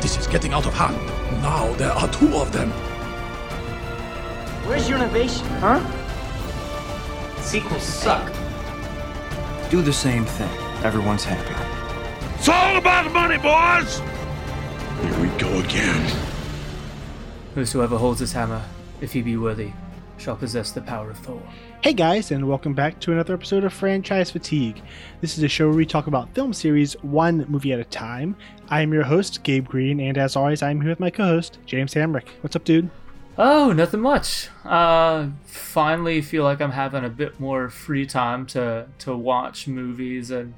This is getting out of hand. Now there are two of them. Where's your innovation, huh? Sequels suck. Do the same thing. Everyone's happy. It's all about money, boys! Here we go again. Whosoever holds this hammer, if he be worthy, shall possess the power of Thor. Hey guys, and welcome back to another episode of Franchise Fatigue. This is a show where we talk about film series one movie at a time. I am your host, Gabe Green, and as always, I'm here with my co host, James Hamrick. What's up, dude? Oh, nothing much. Uh, finally feel like I'm having a bit more free time to to watch movies and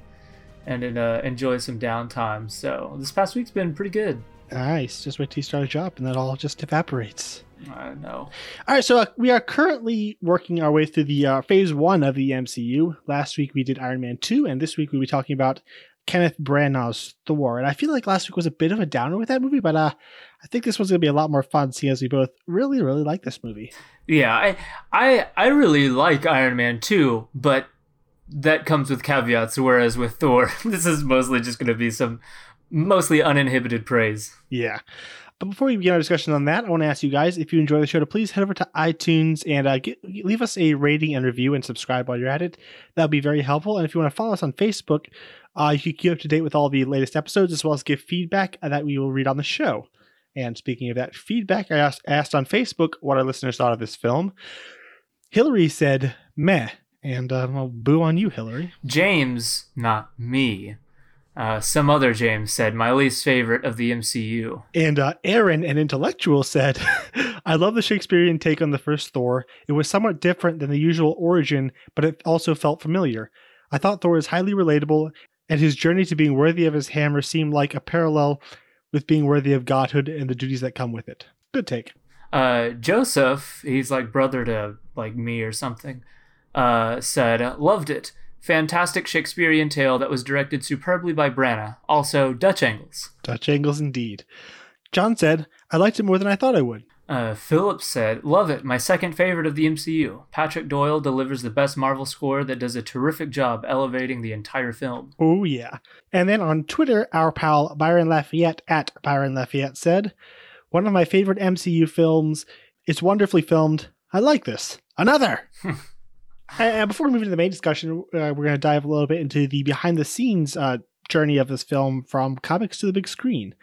and uh, enjoy some downtime. So this past week's been pretty good. Nice. Just wait till you start a job, and that all just evaporates. I know. All right, so uh, we are currently working our way through the uh, phase one of the MCU. Last week we did Iron Man 2, and this week we'll be talking about Kenneth Branagh's Thor. And I feel like last week was a bit of a downer with that movie, but uh, I think this one's going to be a lot more fun seeing as we both really, really like this movie. Yeah, I I I really like Iron Man 2, but that comes with caveats. Whereas with Thor, this is mostly just going to be some mostly uninhibited praise. Yeah. But before we begin our discussion on that, I want to ask you guys if you enjoy the show to please head over to iTunes and uh, get, leave us a rating and review and subscribe while you're at it. That would be very helpful. And if you want to follow us on Facebook, uh, you can keep up to date with all the latest episodes as well as give feedback that we will read on the show. And speaking of that feedback, I asked, asked on Facebook what our listeners thought of this film. Hillary said, meh. And uh, boo on you, Hillary. James, not me. Uh, some other James said, my least favorite of the MCU. And uh, Aaron, an intellectual, said, I love the Shakespearean take on the first Thor. It was somewhat different than the usual origin, but it also felt familiar. I thought Thor is highly relatable, and his journey to being worthy of his hammer seemed like a parallel with being worthy of godhood and the duties that come with it. Good take. Uh, Joseph, he's like brother to like me or something, uh, said, loved it. Fantastic Shakespearean tale that was directed superbly by Branagh. Also, Dutch angles. Dutch angles indeed. John said, I liked it more than I thought I would. Uh, Philip said, Love it. My second favorite of the MCU. Patrick Doyle delivers the best Marvel score that does a terrific job elevating the entire film. Oh, yeah. And then on Twitter, our pal Byron Lafayette at Byron Lafayette said, One of my favorite MCU films. It's wonderfully filmed. I like this. Another! And before we move into the main discussion, uh, we're going to dive a little bit into the behind the scenes uh, journey of this film from comics to the big screen.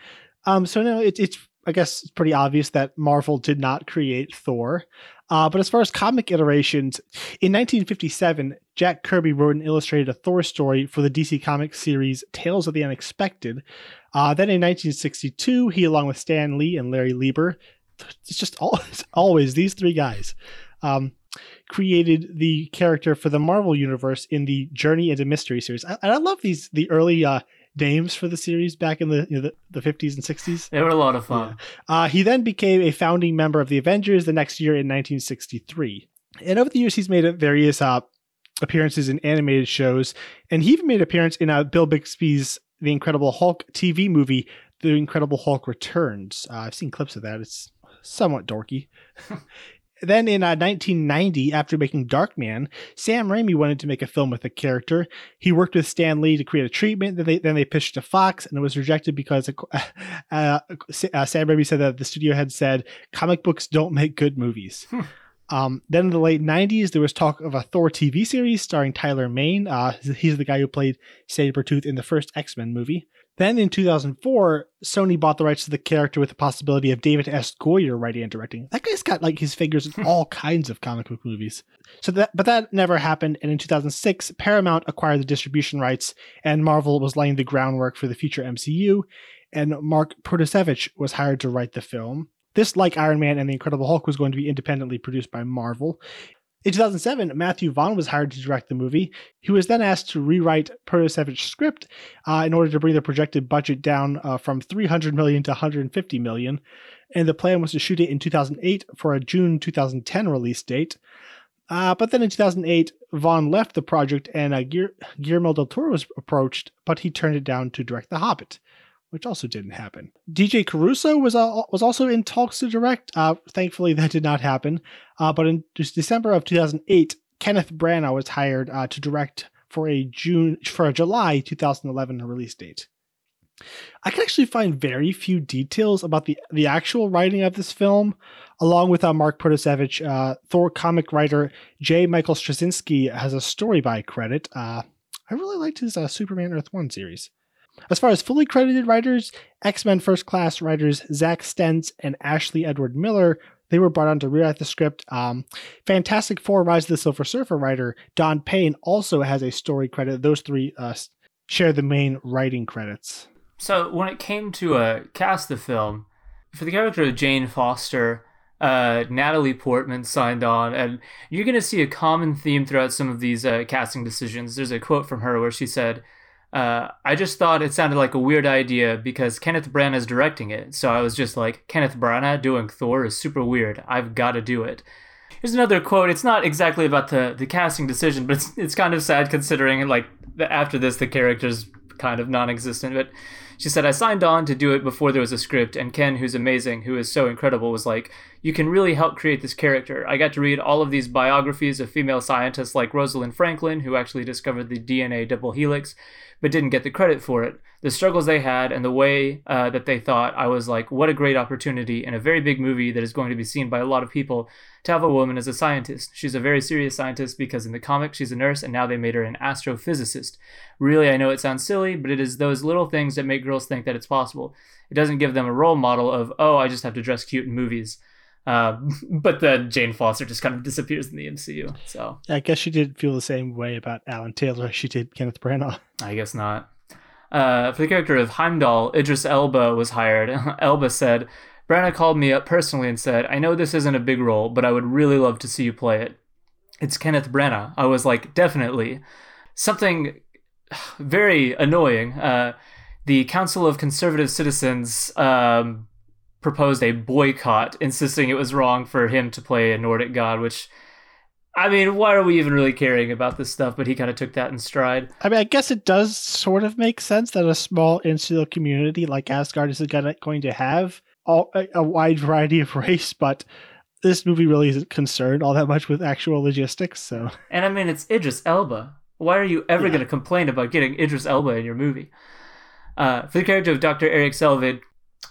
Um, so now it, it's, I guess, it's pretty obvious that Marvel did not create Thor. Uh, but as far as comic iterations, in 1957, Jack Kirby wrote and illustrated a Thor story for the DC Comics series Tales of the Unexpected. Uh, then in 1962, he, along with Stan Lee and Larry Lieber, it's just always, always these three guys. Um, created the character for the Marvel universe in the Journey into Mystery series. I, and I love these the early uh, names for the series back in the you know, the, 50s and 60s. They were a lot of fun. Yeah. Uh, he then became a founding member of the Avengers the next year in 1963. And over the years, he's made various uh, appearances in animated shows, and he even made an appearance in uh, Bill Bixby's The Incredible Hulk TV movie, The Incredible Hulk Returns. Uh, I've seen clips of that. It's somewhat dorky. Then in uh, 1990, after making Darkman, Sam Raimi wanted to make a film with the character. He worked with Stan Lee to create a treatment. Then they then they pitched to Fox, and it was rejected because uh, uh, Sam Raimi said that the studio had said comic books don't make good movies. Hmm. Um, then in the late 90s, there was talk of a Thor TV series starring Tyler Mane. Uh, he's the guy who played Sabretooth in the first X Men movie. Then in 2004, Sony bought the rights to the character with the possibility of David S. Goyer writing and directing. That guy's got like his figures in all kinds of comic book movies. So that, but that never happened. And in 2006, Paramount acquired the distribution rights, and Marvel was laying the groundwork for the future MCU. And Mark Protosevich was hired to write the film. This, like Iron Man and the Incredible Hulk, was going to be independently produced by Marvel. In 2007, Matthew Vaughn was hired to direct the movie. He was then asked to rewrite Protosevich's script uh, in order to bring the projected budget down uh, from 300 million to 150 million, and the plan was to shoot it in 2008 for a June 2010 release date. Uh, but then in 2008, Vaughn left the project, and uh, Guillermo del Toro was approached, but he turned it down to direct The Hobbit which also didn't happen. DJ Caruso was uh, was also in talks to direct. Uh, thankfully, that did not happen. Uh, but in December of 2008, Kenneth Branagh was hired uh, to direct for a June for a July 2011 release date. I can actually find very few details about the the actual writing of this film. Along with uh, Mark Protosevich, uh, Thor comic writer J. Michael Straczynski has a story by credit. I really liked his Superman Earth One series. As far as fully credited writers, X Men First Class writers Zach Stentz and Ashley Edward Miller they were brought on to rewrite the script. Um, Fantastic Four: Rise of the Silver Surfer writer Don Payne also has a story credit. Those three uh, share the main writing credits. So when it came to uh, cast the film, for the character of Jane Foster, uh, Natalie Portman signed on, and you're going to see a common theme throughout some of these uh, casting decisions. There's a quote from her where she said, uh, I just thought it sounded like a weird idea because Kenneth Branagh is directing it. So I was just like, Kenneth Branagh doing Thor is super weird. I've got to do it. Here's another quote. It's not exactly about the, the casting decision, but it's, it's kind of sad considering like after this the character's kind of non-existent. But she said, I signed on to do it before there was a script, and Ken, who's amazing, who is so incredible, was like, You can really help create this character. I got to read all of these biographies of female scientists like Rosalind Franklin, who actually discovered the DNA double helix, but didn't get the credit for it. The struggles they had and the way uh, that they thought, I was like, what a great opportunity in a very big movie that is going to be seen by a lot of people to have a woman as a scientist. She's a very serious scientist because in the comic she's a nurse and now they made her an astrophysicist. Really, I know it sounds silly, but it is those little things that make girls think that it's possible. It doesn't give them a role model of, oh, I just have to dress cute in movies. Uh, but then Jane Foster just kind of disappears in the MCU. So I guess she did feel the same way about Alan Taylor as she did Kenneth Branagh. I guess not. Uh, for the character of Heimdall, Idris Elba was hired. Elba said, Branagh called me up personally and said, I know this isn't a big role, but I would really love to see you play it. It's Kenneth Branagh. I was like, definitely. Something very annoying. Uh, the Council of Conservative Citizens um, proposed a boycott, insisting it was wrong for him to play a Nordic god, which I mean, why are we even really caring about this stuff? But he kind of took that in stride. I mean, I guess it does sort of make sense that a small insular community like Asgard is going to have all, a wide variety of race, but this movie really isn't concerned all that much with actual logistics. So, and I mean, it's Idris Elba. Why are you ever yeah. going to complain about getting Idris Elba in your movie? Uh, for the character of Dr. Erik Selvig,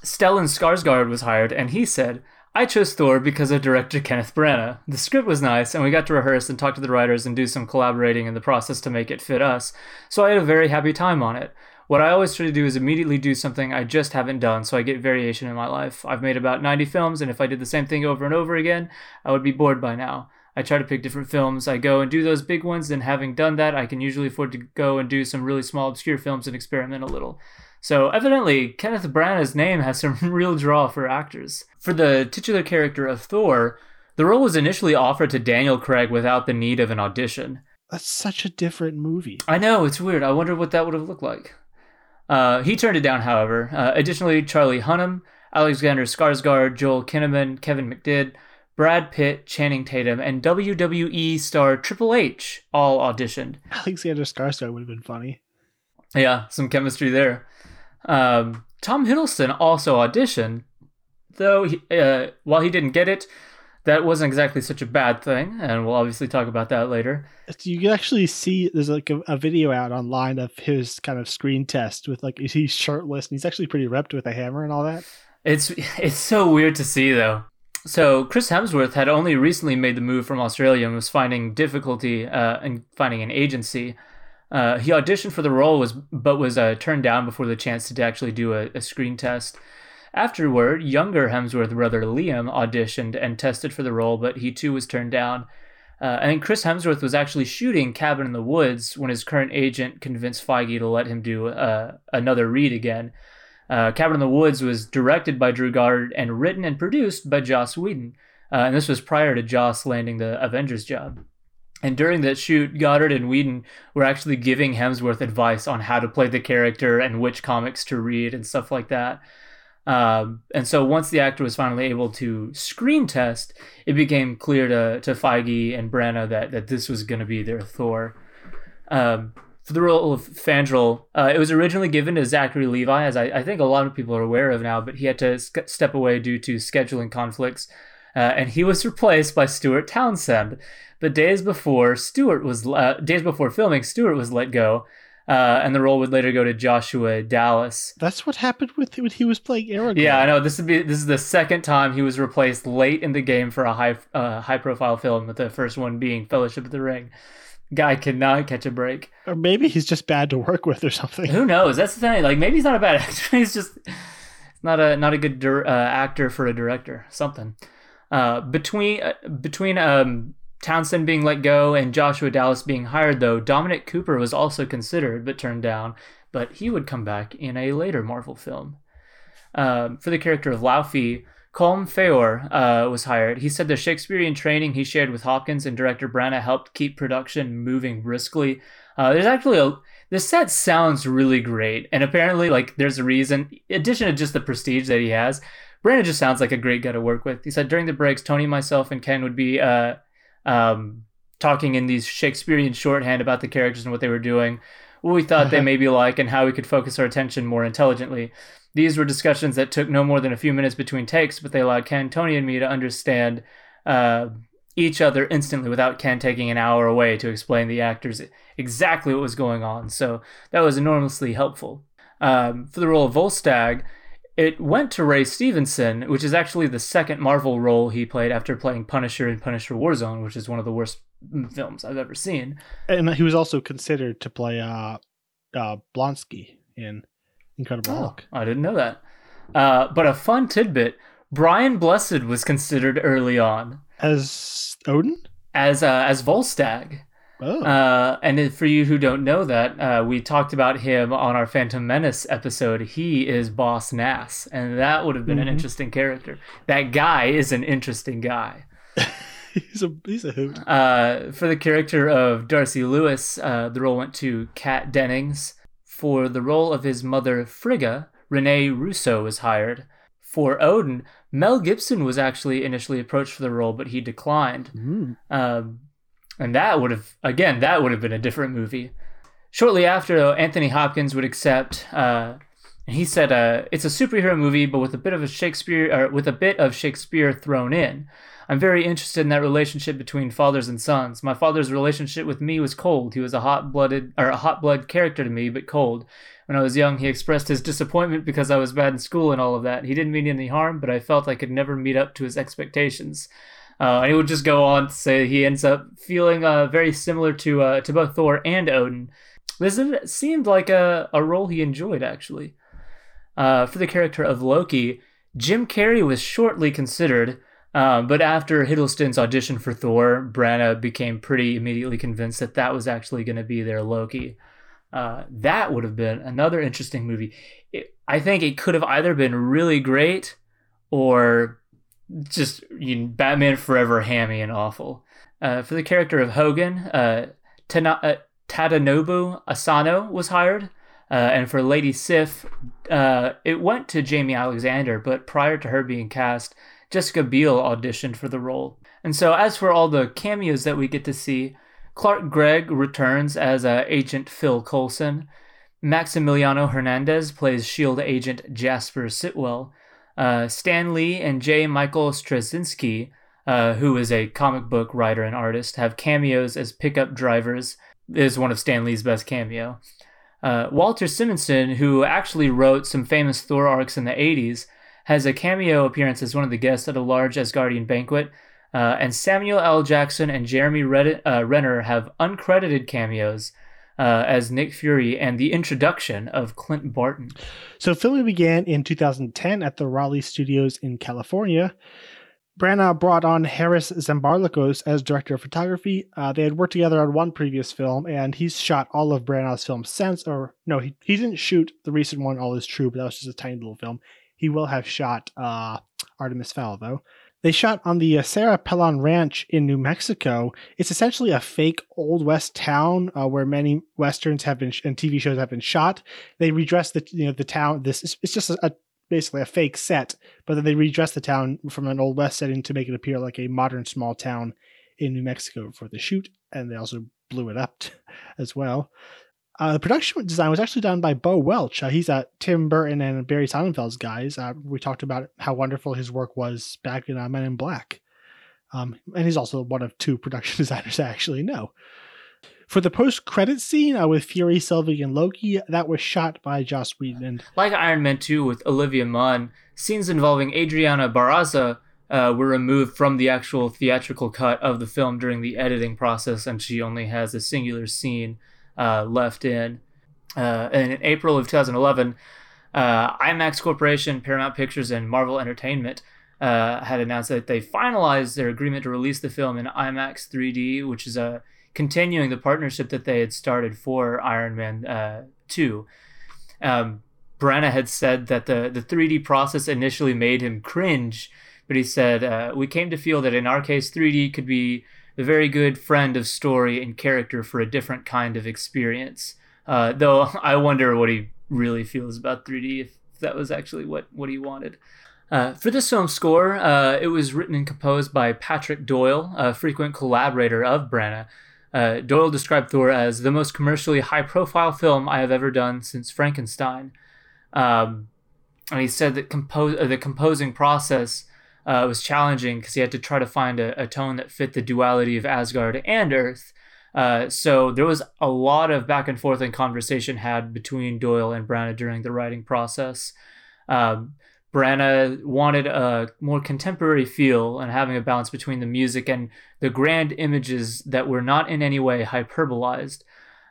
Stellan Skarsgård was hired, and he said, I chose Thor because of director Kenneth Branagh. The script was nice, and we got to rehearse and talk to the writers and do some collaborating in the process to make it fit us, so I had a very happy time on it. What I always try to do is immediately do something I just haven't done so I get variation in my life. I've made about 90 films, and if I did the same thing over and over again, I would be bored by now. I try to pick different films. I go and do those big ones, and having done that, I can usually afford to go and do some really small, obscure films and experiment a little. So evidently, Kenneth Branagh's name has some real draw for actors. For the titular character of Thor, the role was initially offered to Daniel Craig without the need of an audition. That's such a different movie. I know, it's weird. I wonder what that would have looked like. Uh, he turned it down, however. Uh, additionally, Charlie Hunnam, Alexander Skarsgård, Joel Kinnaman, Kevin McKidd, Brad Pitt, Channing Tatum, and WWE star Triple H all auditioned. Alexander Skarsgård would have been funny. Yeah, some chemistry there. Um, Tom Hiddleston also auditioned, though he, uh, while he didn't get it, that wasn't exactly such a bad thing, and we'll obviously talk about that later. You can actually see there's like a, a video out online of his kind of screen test with like he's shirtless and he's actually pretty ripped with a hammer and all that. It's it's so weird to see though. So Chris Hemsworth had only recently made the move from Australia and was finding difficulty uh, in finding an agency. Uh, he auditioned for the role, was but was uh, turned down before the chance to actually do a, a, screen test. Afterward, younger Hemsworth brother Liam auditioned and tested for the role, but he too was turned down. Uh, and Chris Hemsworth was actually shooting Cabin in the Woods when his current agent convinced Feige to let him do uh, another read again. Uh, Cabin in the Woods was directed by Drew Goddard and written and produced by Joss Whedon. Uh, and this was prior to Joss landing the Avengers job. And during that shoot, Goddard and Whedon were actually giving Hemsworth advice on how to play the character and which comics to read and stuff like that. Um, and so once the actor was finally able to screen test, it became clear to, to Feige and Branagh that, that this was going to be their Thor. Um, for the role of Fandral, uh, it was originally given to Zachary Levi, as I, I, think a lot of people are aware of now, but he had to step away due to scheduling conflicts. Uh, and he was replaced by Stuart Townsend. But days before Stuart was uh, days before filming, Stuart was let go. Uh, and the role would later go to Joshua Dallas. That's what happened with when he was playing Aragorn. Yeah, I know. This would be this is the second time he was replaced late in the game for a high uh, high profile film, with the first one being Fellowship of the Ring. Guy cannot catch a break. Or maybe he's just bad to work with or something. Who knows? That's the thing. Like maybe he's not a bad actor. he's just not a not a good dir- uh, actor for a director. Something. Uh, between uh, between um, Townsend being let go and Joshua Dallas being hired, though, Dominic Cooper was also considered but turned down. But he would come back in a later Marvel film. Um, for the character of Laufey, Colm Feore uh, was hired. He said the Shakespearean training he shared with Hopkins and director Branagh helped keep production moving briskly. Uh, there's actually a the set sounds really great, and apparently, like, there's a reason. In addition to just the prestige that he has, Branagh just sounds like a great guy to work with. He said during the breaks, Tony, myself, and Ken would be uh, um, talking in these Shakespearean shorthand about the characters and what they were doing, what we thought they may be like, and how we could focus our attention more intelligently. These were discussions that took no more than a few minutes between takes, but they allowed Ken, Tony, and me to understand uh, each other instantly without Ken taking an hour away to explain the actors exactly what was going on. So that was enormously helpful. Um, for the role of Volstagg, it went to Ray Stevenson, which is actually the second Marvel role he played after playing Punisher in Punisher Warzone, which is one of the worst films I've ever seen. And he was also considered to play uh, uh, Blonsky in Incredible Oh, Hulk. I didn't know that. Uh, but a fun tidbit Brian Blessed was considered early on As Odin? as uh, as Volstagg. Oh. Uh, and for you who don't know that, uh, we talked about him on our Phantom Menace episode. He is Boss Nass, and that would have been an Mhm. interesting character. That guy is an interesting guy. he's a he's a hoot. Uh, for the character of Darcy Lewis, uh, the role went to Kat Dennings. For the role of his mother, Frigga, Rene Russo was hired. For Odin, Mel Gibson was actually initially approached for the role, but he declined. Mm. And that would have, again, that would have been a different movie. Shortly after, though, Anthony Hopkins would accept, uh, he said, uh, "It's a superhero movie, but with a bit of a Shakespeare, or with a bit of Shakespeare thrown in. I'm very interested in that relationship between fathers and sons. My father's relationship with me was cold. He was a hot-blooded, or a hot-blood character to me, but cold. When I was young, he expressed his disappointment because I was bad in school and all of that. He didn't mean any harm, but I felt I could never meet up to his expectations." Uh, and he would just go on to say he ends up feeling uh, very similar to uh, to both Thor and Odin. This seemed like a, a role he enjoyed, actually. Uh, for the character of Loki, Jim Carrey was shortly considered, uh, but after Hiddleston's audition for Thor, Branagh became pretty immediately convinced that that was actually going to be their Loki. Uh, that would have been another interesting movie. It, I think it could have either been really great or just you know, Batman Forever hammy and awful. Uh, for the character of Hogun, uh, Tana- uh, Tadanobu Asano was hired. Uh, and for Lady Sif, uh, it went to Jaimie Alexander, but prior to her being cast, Jessica Biel auditioned for the role. And so, as for all the cameos that we get to see, Clark Gregg returns as uh, Agent Phil Coulson. Maximiliano Hernandez plays S.H.I.E.L.D. Agent Jasper Sitwell. Uh, Stan Lee and J. Michael Straczynski, uh, who is a comic book writer and artist, have cameos as pickup drivers. Is one of Stan Lee's best cameo. Uh, Walter Simonson, who actually wrote some famous Thor arcs in the 80s, has a cameo appearance as one of the guests at a large Asgardian banquet. Uh, and Samuel L. Jackson and Jeremy Red- uh, Renner have uncredited cameos uh, as Nick Fury and the introduction of Clint Barton. So filming began in 2010 at the Raleigh Studios in California. Branagh brought on Haris Zambarloukos as director of photography. Uh, they had worked together on one previous film, and he's shot all of Branagh's films since. Or no, he, he didn't shoot the recent one, All Is True, but that was just a tiny little film. He will have shot uh, Artemis Fowl, though. They shot on the uh, Cerro Pelon Ranch in New Mexico. It's essentially a fake Old West town uh, where many westerns have been sh- and TV shows have been shot. They redressed the you know the town. This is it's just a, a basically a fake set, but then they redressed the town from an Old West setting to make it appear like a modern small town in New Mexico for the shoot, and they also blew it up as well. Uh, the production design was actually done by Bo Welch. Uh, he's uh, Tim Burton and Barry Sonnenfeld's guys. Uh, we talked about how wonderful his work was back in uh, Men in Black. Um, and he's also one of two production designers I actually know. For the post credit scene uh, with Fury, Selvig, and Loki, that was shot by Joss Whedon. And Like Iron Man 2 with Olivia Munn, scenes involving Adriana Barraza uh, were removed from the actual theatrical cut of the film during the editing process, and she only has a singular scene uh, left in. Uh, and in April of 2011, uh, IMAX Corporation, Paramount Pictures, and Marvel Entertainment uh, had announced that they finalized their agreement to release the film in IMAX 3D, which is a continuing the partnership that they had started for Iron Man uh, 2. Um, had said that the, the 3D process initially made him cringe, but he said, uh, We came to feel that in our case, 3D could be the very good friend of story and character for a different kind of experience. Uh, though I wonder what he really feels about 3D, if that was actually what, what he wanted. Uh, for this film score, uh, it was written and composed by Patrick Doyle, a frequent collaborator of Branagh. Uh, Doyle described Thor as the most commercially high profile film I have ever done since Frankenstein. Um, and he said that compose, uh, the composing process uh, was challenging because he had to try to find a, a, tone that fit the duality of Asgard and Earth. Uh, so there was a lot of back and forth and conversation had between Doyle and Branagh during the writing process. Um, wanted a more contemporary feel and having a balance between the music and the grand images that were not in any way hyperbolized.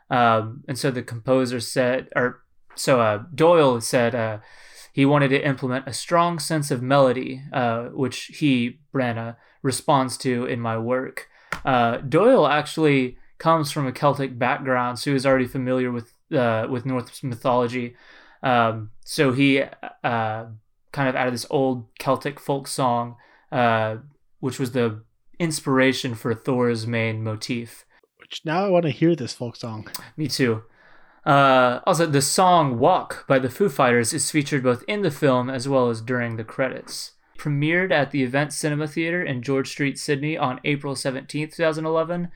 Um, and so the composer said, or so uh, Doyle said, uh, he wanted to implement a strong sense of melody, uh, which he, Branagh, responds to in my work. Uh, Doyle actually comes from a Celtic background, so he was already familiar with uh, with Norse mythology. Um, so he uh, kind of out of this old Celtic folk song, uh, which was the inspiration for Thor's main motif. Which now I want to hear this folk song. Me too. Uh, also, the song Walk by the Foo Fighters is featured both in the film as well as during the credits. Premiered at the Event Cinema Theater in George Street, Sydney on April 17, 2011.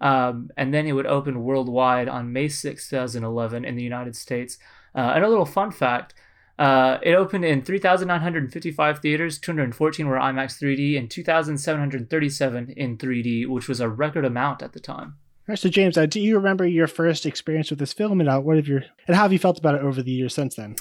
Um, and then it would open worldwide on May 6, 2011 in the United States. Uh, and a little fun fact uh, it opened in 3,955 theaters, 214 were IMAX 3D, and 2,737 in 3D, which was a record amount at the time. So James, uh, do you remember your first experience with this film, and uh, what have your and how have you felt about it over the years since then?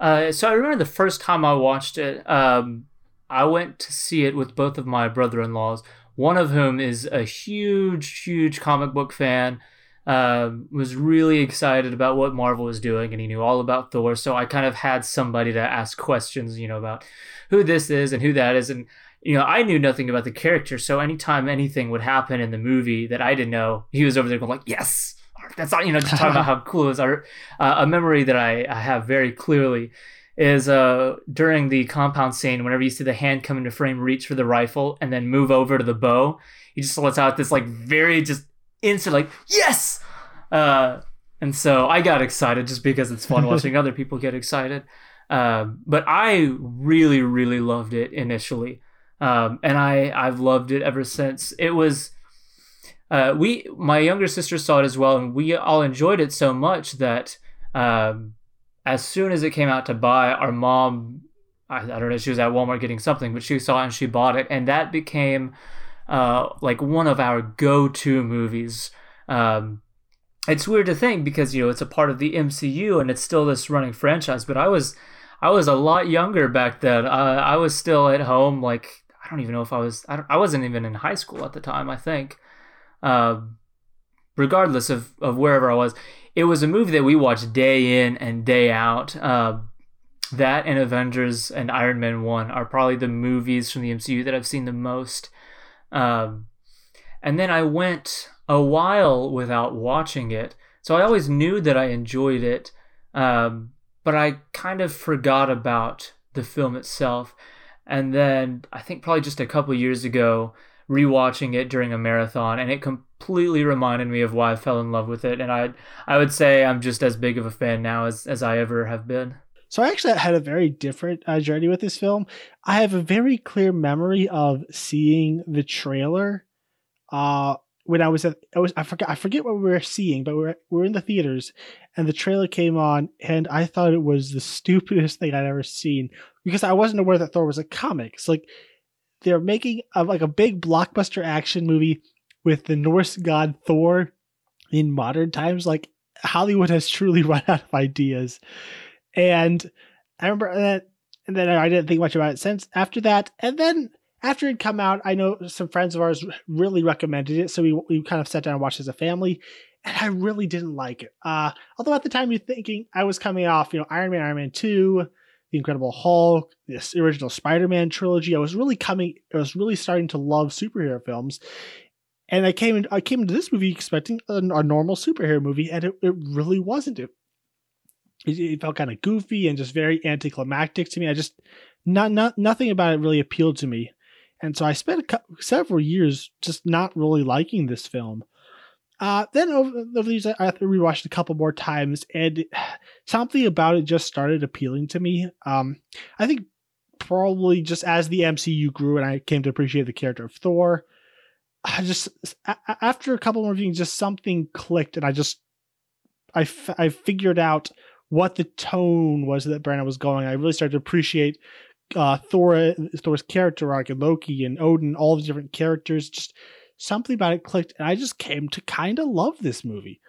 Uh, so I remember the first time I watched it. Um, I went to see it with both of my brother-in-laws. One of whom is a huge, huge comic book fan um, was really excited about what Marvel was doing, and he knew all about Thor. So I kind of had somebody to ask questions, you know, about who this is and who that is, and you know, I knew nothing about the character. So anytime anything would happen in the movie that I didn't know, he was over there going like, "Yes, that's all." You know, just talking about how cool it is. Uh, a memory that I, I have very clearly is uh during the compound scene whenever you see the hand come into frame reach for the rifle and then move over to the bow he just lets out this like very just instant like yes uh, and so i got excited just because it's fun watching other people get excited um, but i really really loved it initially um, and i i've loved it ever since it was uh, we my younger sister saw it as well and we all enjoyed it so much that um, as soon as it came out to buy our mom I, I don't know she was at walmart getting something but she saw it and she bought it and that became uh, like one of our go-to movies. Um, it's weird to think because you know it's a part of the MCU and it's still this running franchise. But I was I was a lot younger back then. I was still at home. Like don't even know if I was. I, I wasn't even in high school at the time. I think. Uh, regardless of, of wherever I was, it was a movie that we watched day in and day out. Uh, that and Avengers and Iron Man 1 are probably the movies from the MCU that I've seen the most. Um, and then I went a while without watching it. So I always knew that I enjoyed it, um, but I kind of forgot about the film itself. And then I think probably just a couple years ago, rewatching it during a marathon, and it completely reminded me of why I fell in love with it. And I I would say I'm just as big of a fan now as, as I ever have been. So I actually had a very different uh, journey with this film. I have a very clear memory of seeing the trailer uh, when I was at I was I forget I forget what we were seeing, but we are we are in the theaters and the trailer came on and I thought it was the stupidest thing I'd ever seen because I wasn't aware that Thor was a comic. It's like they're making a, like a big blockbuster action movie with the Norse god Thor in modern times, like Hollywood has truly run out of ideas. And I remember that, and then I didn't think much about it since after that. And then after it come out, I know some friends of ours really recommended it, so we we kind of sat down and watched as a family, and I really didn't like it. Uh, although at the time you're thinking I was coming off, you know, Iron Man, Iron Man Two, The Incredible Hulk, this original Spider-Man trilogy. I was really coming, I was really starting to love superhero films, and I came in, I came into this movie expecting a, a normal superhero movie, and it, it really wasn't. It, it, felt kind of goofy and just very anticlimactic to me. I just not not nothing about it really appealed to me and so I spent several years just not really liking this film. Uh, then over, over these, I rewatched a couple more times, and something about it just started appealing to me. Um, I think probably just as the MCU grew and I came to appreciate the character of Thor, I just after a couple more viewings, just something clicked, and I just I, f- I figured out what the tone was that Branagh was going. I really started to appreciate uh, Thor, Thor's character arc and Loki and Odin, all the different characters, just something about it clicked, and I just came to kind of love this movie.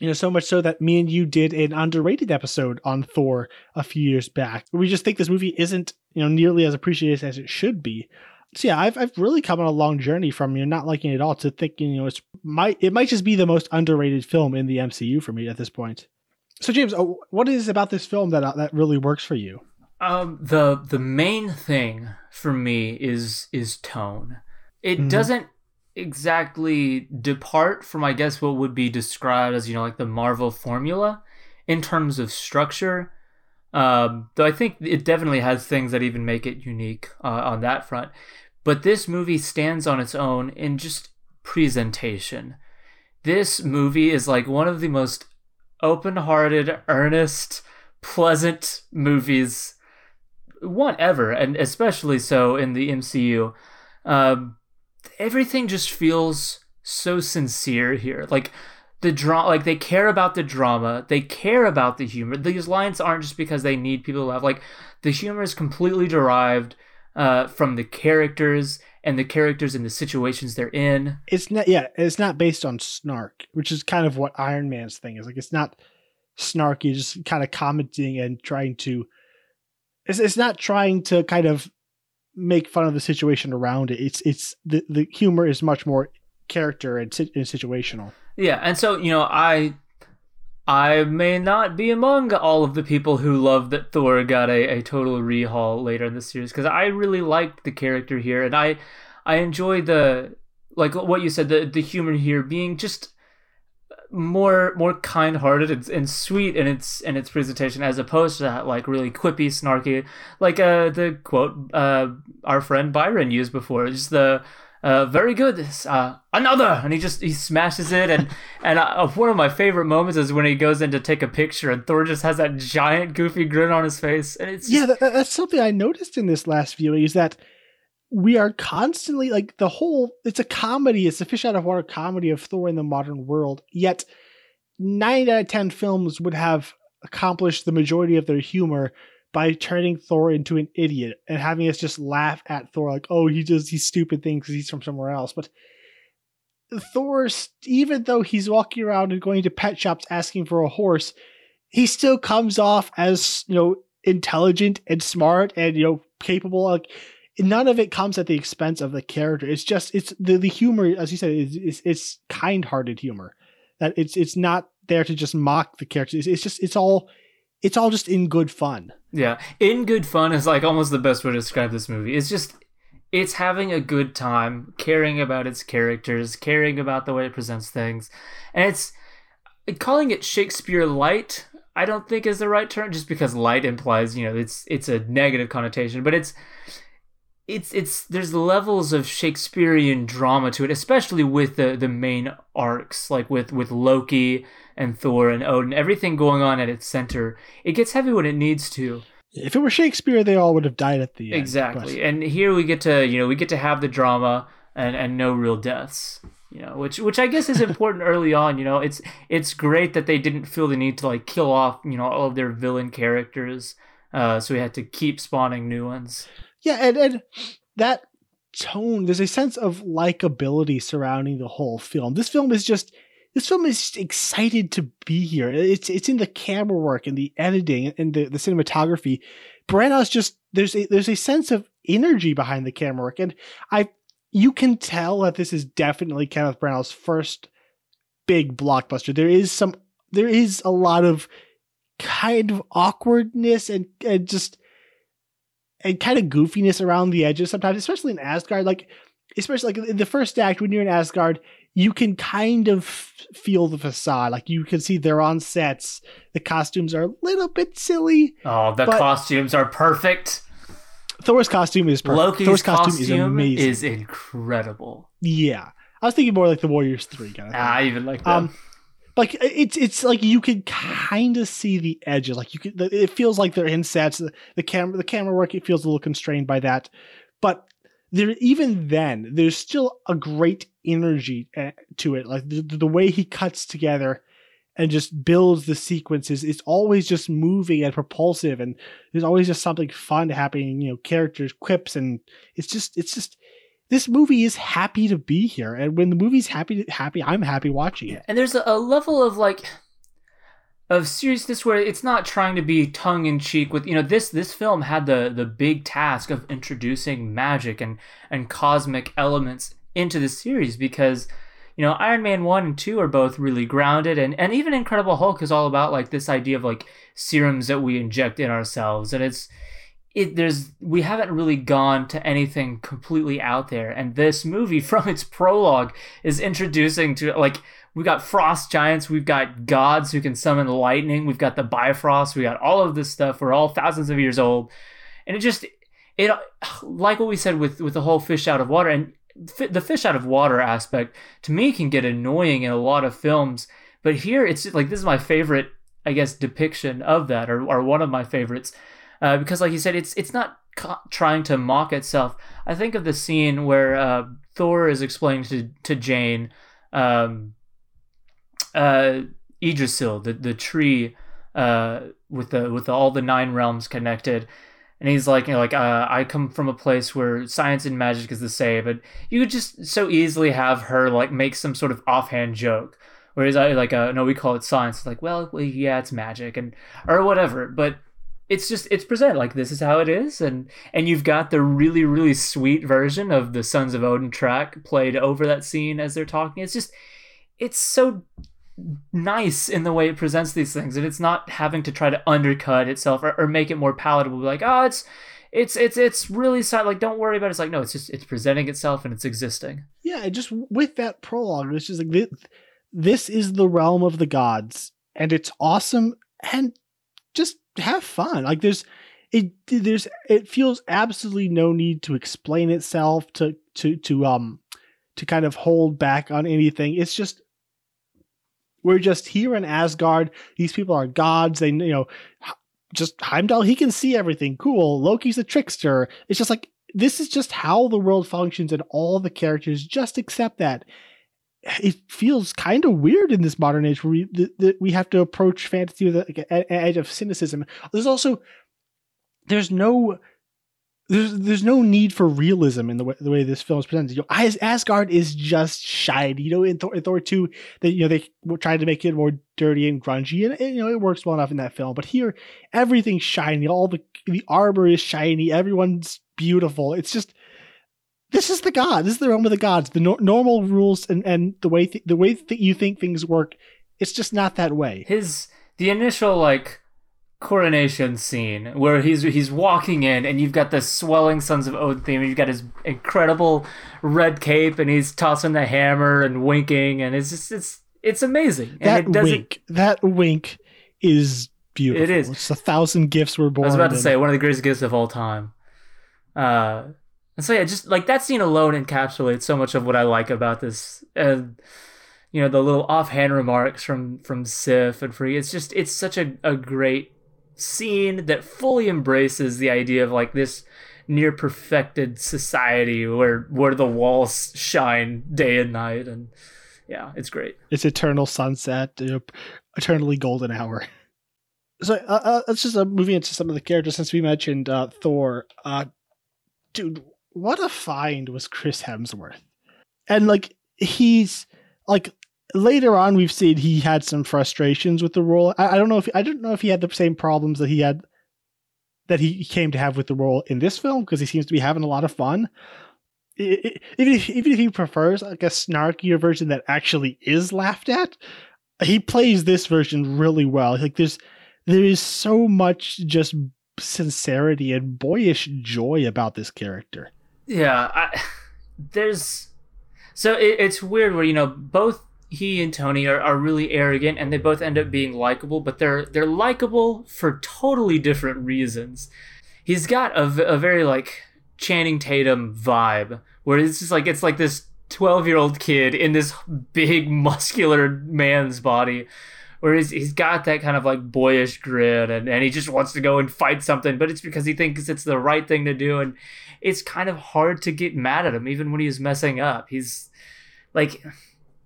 You know, so much so that me and you did an underrated episode on Thor a few years back. We just think this movie isn't, you know, nearly as appreciated as it should be. So yeah, I've I've really come on a long journey from you know, not liking it at all to thinking, you know, it's might it might just be the most underrated film in the MCU for me at this point. So James, uh, what is about this film that uh, that really works for you? Um, the the main thing for me is is tone. It mm-hmm. doesn't exactly depart from I guess what would be described as you know like the Marvel formula in terms of structure. Um, though I think it definitely has things that even make it unique uh, on that front. But this movie stands on its own in just presentation. This movie is like one of the most open-hearted, earnest, pleasant movies one ever, and especially so in the MCU. Um, everything just feels so sincere here. Like the draw like they care about the drama, they care about the humor. These lines aren't just because they need people to laugh. Like the humor is completely derived uh, from the characters and the characters and the situations they're in. It's not, yeah, it's not based on snark, which is kind of what Iron Man's thing is. Like it's not snarky, just kind of commenting and trying to it's, it's not trying to kind of make fun of the situation around it. It's it's the the humor is much more character and, and situational. Yeah, and so you know, I I may not be among all of the people who love that Thor got a, a total rehaul later in the series because I really liked the character here and I I enjoy the like what you said the the humor here being just more more kind-hearted and, and, sweet in its in its presentation as opposed to that like really quippy snarky like uh the quote uh our friend byron used before. Just the uh, very good. Uh, another, and he just he smashes it, and and uh, one of my favorite moments is when he goes in to take a picture, and Thor just has that giant goofy grin on his face, and it's just... yeah, that, that's something I noticed in this last viewing is that we are constantly like the whole it's a comedy it's a fish out of water comedy of thor in the modern world yet nine out of ten films would have accomplished the majority of their humor by turning thor into an idiot and having us just laugh at thor like oh he does these stupid things because he's from somewhere else. But thor even though he's walking around and going to pet shops asking for a horse he still comes off as you know intelligent and smart and you know capable like none of it comes at the expense of the character. It's just it's the, the humor, as you said, is it's, it's kind hearted humor. That it's it's not there to just mock the characters. It's, it's just it's all it's all just in good fun. Yeah, in good fun is like almost the best way to describe this movie. It's just it's having a good time, caring about its characters, caring about the way it presents things, and it's calling it Shakespeare light. I don't think is the right term, just because light implies you know it's it's a negative connotation, but it's it's it's there's levels of Shakespearean drama to it, especially with the the main arcs, like with with Loki and Thor and Odin, everything going on at its center. It gets heavy when it needs to. If it were Shakespeare, they all would have died at the end. Exactly, but. and here we get to you know we get to have the drama and and no real deaths. You know, which which I guess is important early on. You know, it's it's great that they didn't feel the need to like kill off you know all of their villain characters. Uh, so we had to keep spawning new ones. Yeah, and, and that tone, there's a sense of likability surrounding the whole film. This film is just this film is just excited to be here. It's it's in the camera work and the editing and the, the cinematography. Branagh's just there's a there's a sense of energy behind the camera work, and I you can tell that this is definitely Kenneth Branagh's first big blockbuster. There is some there is a lot of kind of awkwardness and, and just and kind of goofiness around the edges sometimes, especially in Asgard. Like especially like in the first act when you're in Asgard, you can kind of feel the facade. Like you can see they're on sets. The costumes are a little bit silly. Oh, the costumes are perfect. Thor's costume is perfect. Loki's Thor's costume, costume, is amazing. is incredible. yeah, I was thinking more like the Warriors Three kind of. Thing. Ah, I even like that. Um, like it's it's like you can kind of see the edges. Like you could, it feels like they're in sets. The, the camera, the camera work, it feels a little constrained by that. But there, even then, there's still a great energy eh, to it. Like the, the way he cuts together and just builds the sequences. It's always just moving and propulsive, and there's always just something fun happening. You know, characters, quips, and it's just it's just this movie is happy to be here, and when the movie's happy, happy, I'm happy watching it. And there's a, level of like of seriousness where it's not trying to be tongue in cheek with you know this this film had the the big task of introducing magic and and cosmic elements into the series because you know Iron Man 1 and 2 are both really grounded and and even Incredible Hulk is all about like this idea of like serums that we inject in ourselves and it's it there's we haven't really gone to anything completely out there. And this movie from its prologue is introducing to like we've got frost giants we've got gods who can summon lightning we've got the bifrost we got all of this stuff we're all thousands of years old. And it just it like what we said with with the whole fish out of water and the fish out of water aspect to me can get annoying in a lot of films. But here it's like this is my favorite i guess depiction of that or, or one of my favorites uh, because like you said it's it's not trying to mock itself. I think of the scene where uh, thor is explaining to, to jane um, uh, the, the tree uh, with the with all the nine realms connected, and he's like, you know, like uh, I come from a place where science and magic is the same, but you could just so easily have her like make some sort of offhand joke, whereas I like, uh, no, we call it science. like, well, yeah, it's magic and or whatever, but it's just it's presented like this is how it is and and you've got the really really sweet version of the sons of odin track played over that scene as they're talking. It's just it's so nice in the way it presents these things and it's not having to try to undercut itself or, or make it more palatable like oh it's it's it's it's really sad like don't worry about it. It's like no it's just it's presenting itself and it's existing. Yeah and just with that prologue it's just like this, this is the realm of the gods and it's awesome and just have fun. Like there's it there's it feels absolutely no need to explain itself to to to um to kind of hold back on anything. It's just we're just here in Asgard. These people are gods. They you know just Heimdall he can see everything. Cool. Loki's a trickster. It's just like this is just how the world functions and all the characters just accept that it feels kind of weird in this modern age where we that we have to approach fantasy with like an edge of cynicism. There's also there's no there's there's no need for realism in the way the way this film is presented. You know, As, Asgard is just shiny. You know, in Thor, in Thor two, that you know they tried to make it more dirty and grungy, and, and, you know it works well enough in that film. But here, everything's shiny. All the the armor is shiny. Everyone's beautiful. It's just this is the god. This is the realm of the gods. The no- normal rules and, and the way th- the way that you think things work, it's just not that way. His the initial like coronation scene where he's he's walking in and you've got the swelling Sons of Odin theme and you've got his incredible red cape and he's tossing the hammer and winking and it's just it's it's amazing. That it doesn't wink, that wink is beautiful. It is. It's a thousand gifts were born. I was about to and- say one of the greatest gifts of all time. Uh, and so yeah, just like that scene alone encapsulates so much of what I like about this, and you know the little offhand remarks from from Sif and Free. It's just it's such a a great scene that fully embraces the idea of like this near perfected society where where the walls shine day and night and yeah it's great it's eternal sunset, eternally golden hour. So uh, uh, let's just uh, moving into some of the characters since we mentioned uh, Thor. Uh, dude, what a find was Chris Hemsworth, and like he's like later on we've seen he had some frustrations with the role. I, I don't know if I don't know if he had the same problems that he had that he came to have with the role in this film because he seems to be having a lot of fun. Even if even if he prefers like a snarkier version that actually is laughed at, he plays this version really well. Like there's there is so much just sincerity and boyish joy about this character. Yeah, I, there's so it, it's weird where you know both he and Tony are, are really arrogant and they both end up being likable, but they're they're likable for totally different reasons. He's got a, a very like Channing Tatum vibe where it's just like it's like this 12 year old kid in this big muscular man's body where he's, he's got that kind of like boyish grin and, and he just wants to go and fight something but it's because he thinks it's the right thing to do and it's kind of hard to get mad at him even when he's messing up. He's like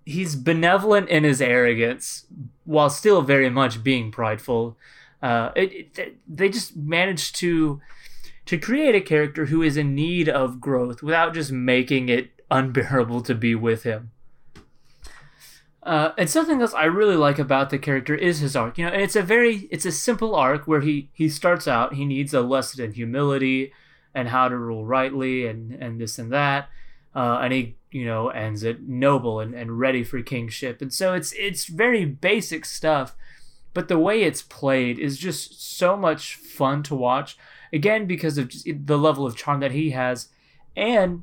he's benevolent in his arrogance while still very much being prideful. Uh, it, it, they just managed to to create a character who is in need of growth without just making it unbearable to be with him. Uh, and something else I really like about the character is his arc. You know, and it's a very it's a simple arc where he he starts out he needs a lesson in humility and how to rule rightly and and this and that, uh, and he you know ends it noble and, and ready for kingship. And so it's it's very basic stuff, but the way it's played is just so much fun to watch. Again, because of the level of charm that he has, and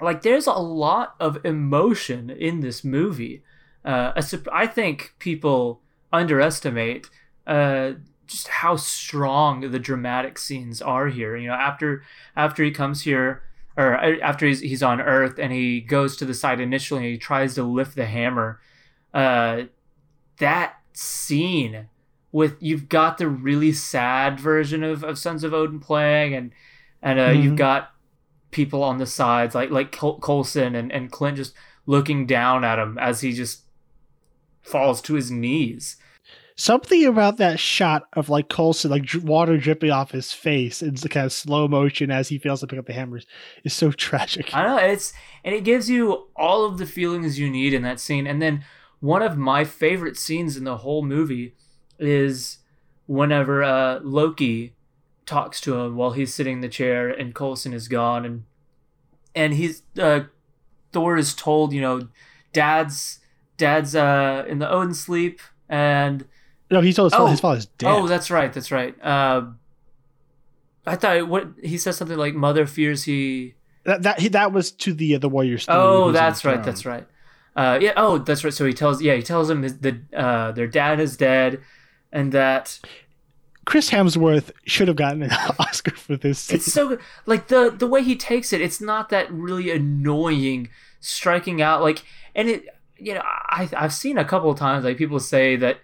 like there's a lot of emotion in this movie uh, I think people underestimate uh, just how strong the dramatic scenes are here. You know, after after he comes here, or uh, after he's he's on Earth and he goes to the site initially and he tries to lift the hammer, uh, that scene with you've got the really sad version of, of Sons of Odin playing and and uh, Mhm. you've got people on the sides like like Col- Coulson and, and Clint just looking down at him as he just falls to his knees. Something about that shot of like Coulson, like dr- water dripping off his face in kind of slow motion as he fails to pick up the hammers, is so tragic. I know it's and it gives you all of the feelings you need in that scene. And then one of my favorite scenes in the whole movie is whenever uh, Loki talks to him while he's sitting in the chair and Coulson is gone and and he's uh, Thor is told, you know, dad's dad's uh, in the Odin sleep and No, he told his, Oh. his father's dead. Oh, that's right. That's right. Uh, I thought what he said something like "Mother fears he." that that, he, that was to the uh, the warrior story. Oh, that's right. That's right. Uh, yeah. Oh, that's right. So he tells. Yeah, he tells him his, that uh, their dad is dead, and that Chris Hemsworth should have gotten an Oscar for this. Scene. it's so good. Like the the way he takes it, it's not that really annoying, striking out. Like, and it. You know, I I've seen a couple of times like people say that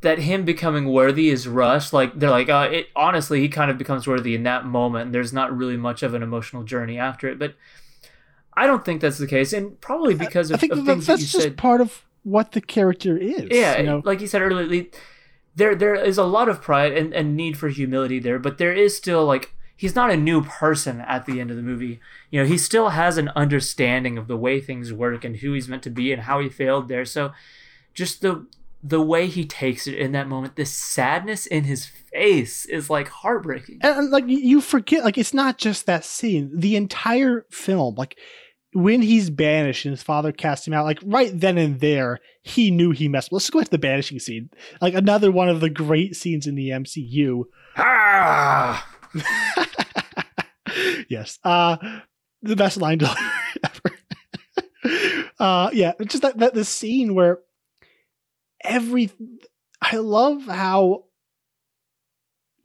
that him becoming worthy is rushed. Like they're like, uh, it honestly, he kind of becomes worthy in that moment. And there's not really much of an emotional journey after it, but I don't think that's the case, and probably because I of, think of that, things that's that you just said. part of what the character is. yeah, you know? like you said earlier, there there is a lot of pride and, and need for humility there, but there is still like he's not a new person at the end of the movie. You know, he still has an understanding of the way things work and who he's meant to be and how he failed there. So just the the way he takes it in that moment, the sadness in his face is like heartbreaking. and, like you- forget, like it's not just that scene. The entire film, like when he's banished and his father casts him out, like right then and there, he knew he messed. up. Let's go to the banishing scene, like another one of the great scenes in the MCU. Ah! yes, uh, the best line delivery ever. uh, yeah, just that, that the scene where every I love how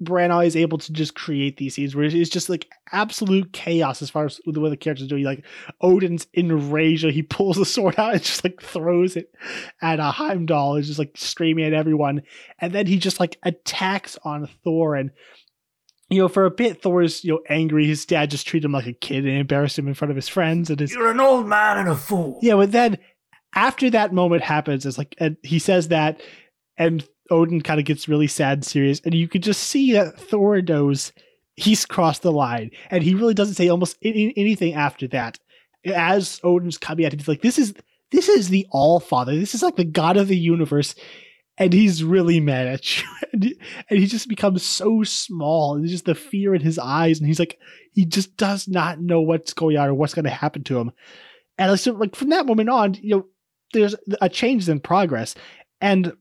Branagh is able to just create these scenes where it's just like absolute chaos as far as the way the characters do. Like Odin's enraged, he pulls the sword out and just like throws it at a Heimdall, is just like screaming at everyone, and then he just like attacks on Thor and. You know, for a bit, Thor's you know angry. His dad just treated him like a kid and embarrassed him in front of his friends. And his You're an old man and a fool. yeah, but then after that moment happens, it's like and he says that, and Odin kind of gets really sad and serious, and you could just see that Thor knows he's crossed the line, and he really doesn't say almost any, anything after that. As Odin's coming at him, he's like, "This is this is the All Father. This is like the God of the universe, and he's really mad at you. and, he, and he just becomes so small, and just the fear in his eyes, and he's like, he just does not know what's going on or what's going to happen to him. And so, like from that moment on, you know, there's a change in progress, and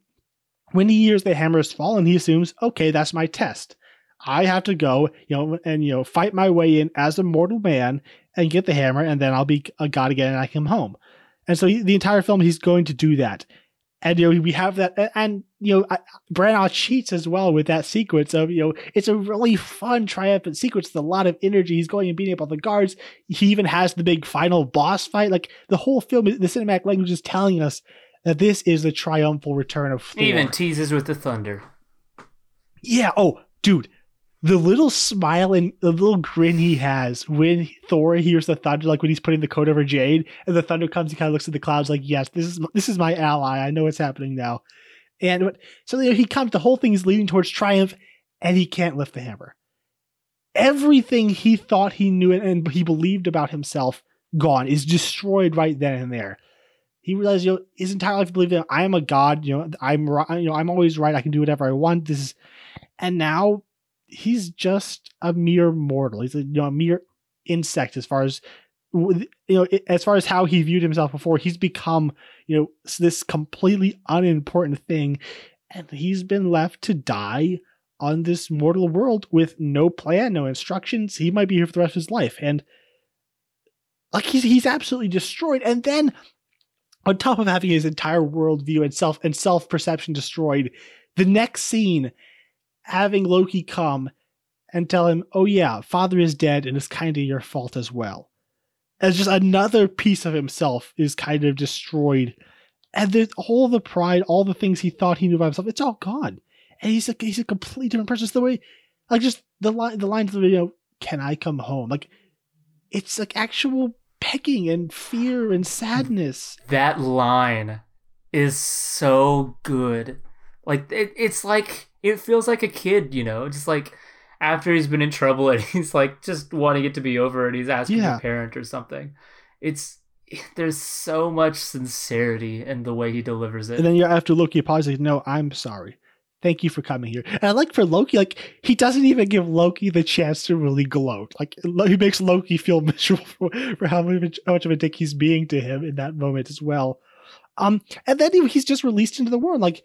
when he hears the hammer has fallen, he assumes, okay, that's my test. I have to go, you know, and you know, fight my way in as a mortal man and get the hammer, and then I'll be a god again, and I come home. And so he, the entire film, he's going to do that. And you know, we have that, and you know, Branagh cheats as well with that sequence of you know, it's a really fun, triumphant sequence with a lot of energy. He's going and beating up all the guards. He even has the big final boss fight. Like the whole film, the cinematic language is telling us that this is the triumphal return of Thor. Even teases with the thunder. Yeah. Oh, dude, the little smile and the little grin he has when Thor hears the thunder, like when he's putting the coat over Jane, and the thunder comes, he kind of looks at the clouds like, "Yes, this is this is my ally. I know what's happening now." And so you know, he comes. The whole thing is leading towards triumph, and he can't lift the hammer. Everything he thought he knew and he believed about himself gone is destroyed right then and there. He realized, you know, his entire life believed that I am a god. You know, I'm you know I'm always right. I can do whatever I want. This is, and now he's just a mere mortal. He's a, you know, a mere insect as far as you know as far as how he viewed himself before he's become you know this completely unimportant thing and he's been left to die on this mortal world with no plan no instructions he might be here for the rest of his life and like he's he's absolutely destroyed and then on top of having his entire worldview and self and self perception destroyed the next scene having Loki come and tell him, "Oh yeah, father is dead and it's kind of your fault as well." As just another piece of himself is kind of destroyed, and there's all the pride, all the things he thought he knew about himself, it's all gone, and he's a he's a completely different person. It's the way, like just the line, the lines of the video, "Can I come home?" Like it's like actual pecking and fear and sadness. That line is so good. Like it, it's like it feels like a kid, you know, just like after he's been in trouble and he's like just wanting it to be over and he's asking yeah. a parent or something. It's there's so much sincerity in the way he delivers it. And then you have to Loki apologize. No, I'm sorry. Thank you for coming here. And I like for Loki, like he doesn't even give Loki the chance to really gloat. Like he makes Loki feel miserable for, for how much, how much of a dick he's being to him in that moment as well. Um, and then he, he's just released into the world. Like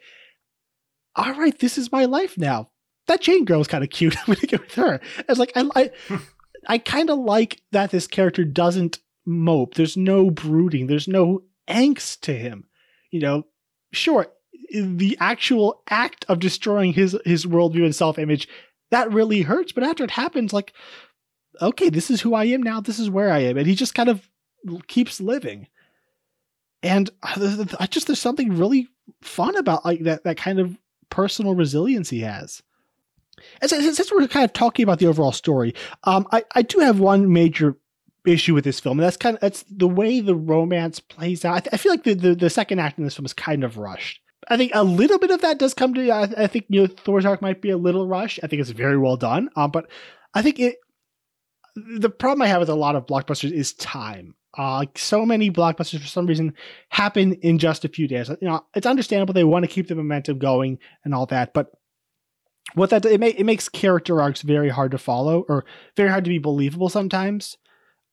all right, this is my life now. That Jane girl is kind of cute. I'm gonna get with her. It's like I I, I kind of like that this character doesn't mope. There's no brooding. There's no angst to him. You know, sure, the actual act of destroying his his worldview and self image that really hurts. But after it happens, like, okay, this is who I am now. This is where I am, and he just kind of keeps living. And uh, I just there's something really fun about like that that kind of personal resilience he has. And since we're kind of talking about the overall story, um, I, I do have one major issue with this film, and that's kind of that's the way the romance plays out. I, th- I feel like the, the, the second act in this film is kind of rushed. I think a little bit of that does come to. I, I think you know Thor's arc might be a little rushed. I think it's very well done, um, but I think it. The problem I have with a lot of blockbusters is time. Uh, like so many blockbusters for some reason happen in just a few days. You know, it's understandable they want to keep the momentum going and all that, but what that it, may, it makes character arcs very hard to follow or very hard to be believable sometimes.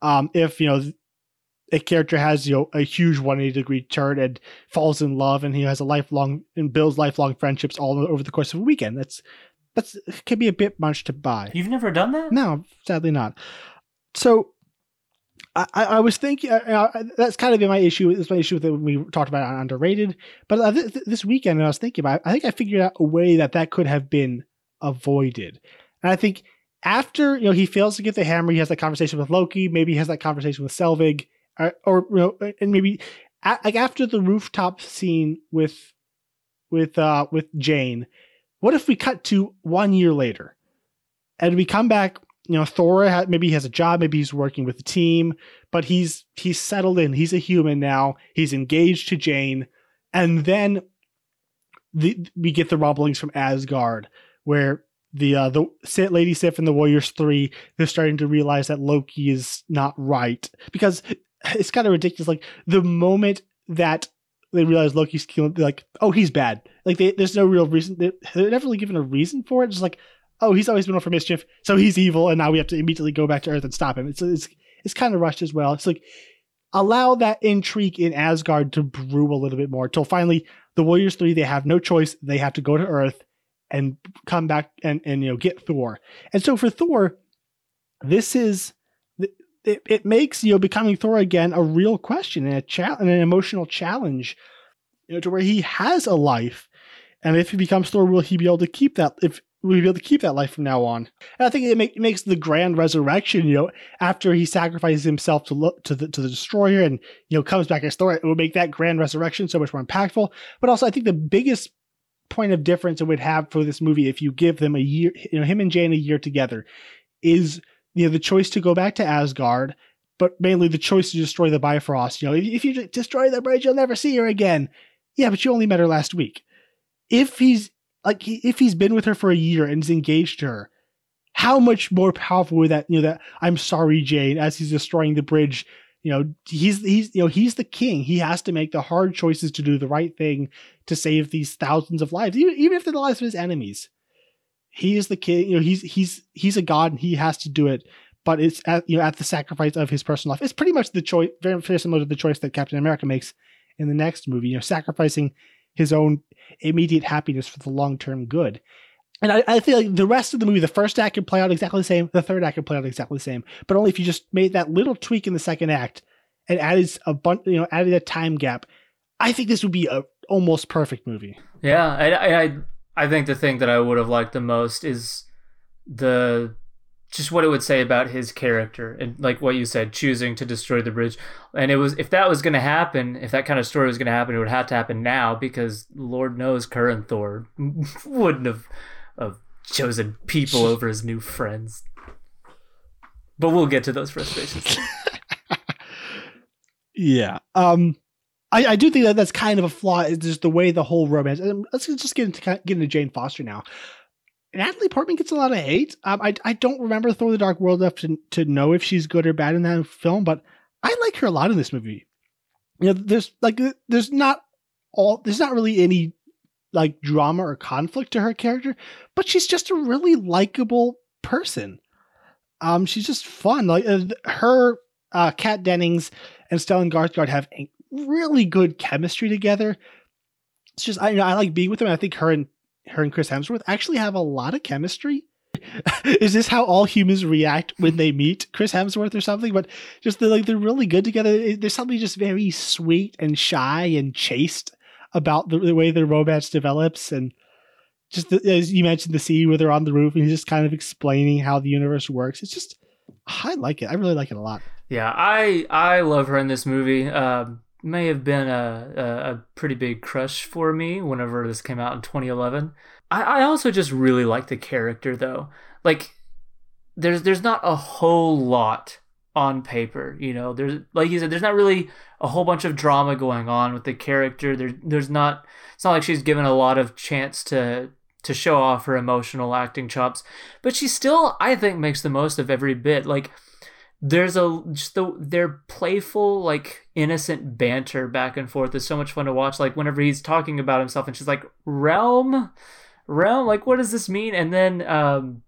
Um, if you know a character has you know a huge 180 degree turn and falls in love and he has a lifelong and builds lifelong friendships all over the course of a weekend, that's that's can be a bit much to buy. You've never done that? No, sadly not. So I, I was thinking uh, uh, that's kind of been my issue. That's my issue with it when we talked about underrated. But uh, th- th- this weekend, I was thinking about. I think I figured out a way that that could have been avoided. And I think after you know he fails to get the hammer, he has that conversation with Loki. Maybe he has that conversation with Selvig, or, or you know, and maybe like after the rooftop scene with with uh with Jane. What if we cut to one year later, and we come back you know thor ha- maybe he has a job maybe he's working with the team but he's he's settled in he's a human now he's engaged to jane and then the, we get the rumblings from asgard where the uh, the lady sif and the warriors three they're starting to realize that loki is not right because it's kind of ridiculous like the moment that they realize Loki's killing, like, oh, he's bad. Like, they, there's no real reason. They're, they're never really given a reason for it. It's like, oh, he's always been on for mischief, so he's evil, and now we have to immediately go back to Earth and stop him. It's it's it's kind of rushed as well. It's like allow that intrigue in Asgard to brew a little bit more until finally the Warriors three they have no choice. They have to go to Earth and come back and and you know get Thor. And so for Thor, this is it, it makes you know becoming Thor again a real question and a cha- and an emotional challenge, you know, to where he has a life, and if he becomes Thor, will he be able to keep that? If will be able to keep that life from now on? And I think it, make, it makes the grand resurrection, you know, after he sacrifices himself to look to the to the destroyer and you know comes back as Thor, it would make that grand resurrection so much more impactful. But also, I think the biggest point of difference it would have for this movie if you give them a year, you know, him and Jane a year together, is you know the choice to go back to Asgard, but mainly the choice to destroy the Bifrost. You know, if, if you destroy the bridge, you'll never see her again. Yeah, but you only met her last week. If he's like, if he's been with her for a year and is engaged to her, how much more powerful would that? You know, that I'm sorry, Jane, as he's destroying the bridge. You know, he's he's you know he's the king. He has to make the hard choices to do the right thing to save these thousands of lives, even, even if they're the lives of his enemies he is the king. You know, he's he's he's a god and he has to do it. But it's at you know at the sacrifice of his personal life. It's pretty much the choice, very, very similar to the choice that Captain America makes in the next movie. You know, sacrificing his own immediate happiness for the long term good. And I, I, feel like the rest of the movie, the first act can play out exactly the same, the third act can play out exactly the same, but only if you just made that little tweak in the second act and added a bunch, you know, added a time gap. I think this would be a almost perfect movie. Yeah, I, I I think the thing that I would have liked the most is the just what it would say about his character and like what you said choosing to destroy the bridge and it was if that was going to happen if that kind of story was going to happen it would have to happen now because lord knows current thor wouldn't have, have chosen people over his new friends but we'll get to those frustrations yeah um I, I do think that that's kind of a flaw. Is just the way the whole romance. let's just get into get into Jane Foster now. Natalie Portman gets a lot of hate. Um, I I don't remember Thor: The Dark World enough to to know if she's good or bad in that film, but I like her a lot in this movie. You know, there's like there's not all there's not really any like drama or conflict to her character, but she's just a really likable person. Um, she's just fun. Like uh, her, uh, Kat Dennings and Stellan Skarsgård have really good chemistry together. It's just I you know, I like being with them. I think her and her and Chris Hemsworth actually have a lot of chemistry. Is this how all humans react when they meet Chris Hemsworth or something? But just they're like they're really good together. There's something just very sweet and shy and chaste about the, the way their romance develops, and just the, as you mentioned, the scene where they're on the roof and he's just kind of explaining how the universe works. It's just I like it. I really like it a lot. Yeah, I I love her in this movie. Um, may have been a, a, a, pretty big crush for me whenever this came out in 2011. I, I also just really like the character though. Like there's there's not a whole lot on paper, you know. There's like you said, there's not really a whole bunch of drama going on with the character. There's there's not it's not like she's given a lot of chance to to show off her emotional acting chops, but she still I think makes the most of every bit. Like there's a just the their playful like innocent banter back and forth is so much fun to watch like whenever he's talking about himself and she's like realm? Realm? Like what does this mean? And then um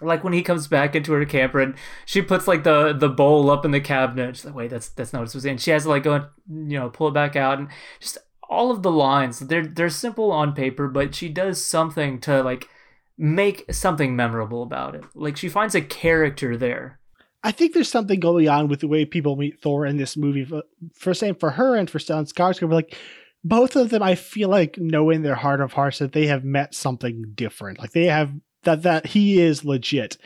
like when he comes back into her camper and she puts like the the bowl up in the cabinet she's like wait that's that's not what to be. And she has to like go and you know pull it back out and just all of the lines they're they're simple on paper but she does something to like make something memorable about it. Like she finds a character there I think there's something going on with the way people meet Thor in this movie. For, same for her and for Stellan Skarsgård, like both of them, I feel like know in their heart of hearts that they have met something different. Like they have that that he is legit,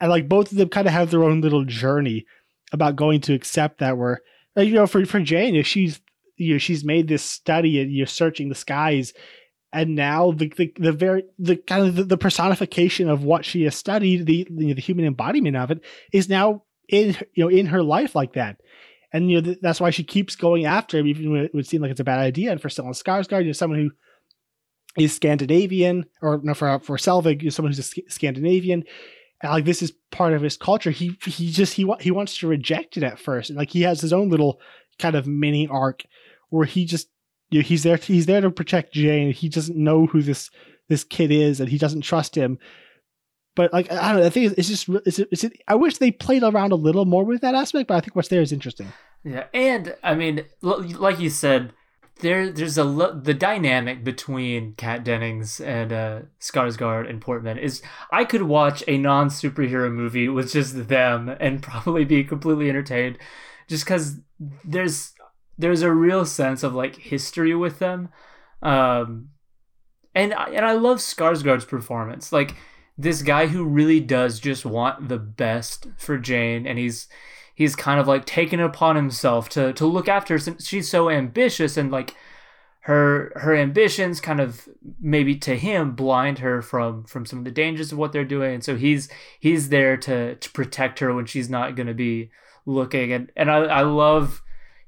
and like both of them kind of have their own little journey about going to accept that. Where you know, for for Jane, if she's you know she's made this study and you're searching the skies and now the, the, the very the kind of the, the, personification of what she has studied the the human embodiment of it is now in you know in her life like that. And you know th- that's why she keeps going after him even when it would seem like it's a bad idea. And for Stellan Skarsgård you know someone who is Scandinavian or no for for Selvig you know, someone who's a Scandinavian and like this is part of his culture. He he just he he wants to reject it at first. And like he has his own little kind of mini arc where he just you know, he's there he's there to protect Jane. And he doesn't know who this this kid is, and he doesn't trust him. But like I don't know, I think it's just it's, it's, it's I wish they played around a little more with that aspect. But I think what's there is interesting. Yeah, and I mean, like you said, there there's a the dynamic between Kat Dennings and uh, Skarsgård and Portman is I could watch a non superhero movie with just them and probably be completely entertained, just because there's there's a real sense of like history with them, um, and and I love Skarsgård's performance, like this guy who really does just want the best for Jane, and he's he's kind of like taken upon himself to to look after her since she's so ambitious and like her her ambitions kind of maybe to him blind her from from some of the dangers of what they're doing. And so he's he's there to to protect her when she's not going to be looking. And and I, I love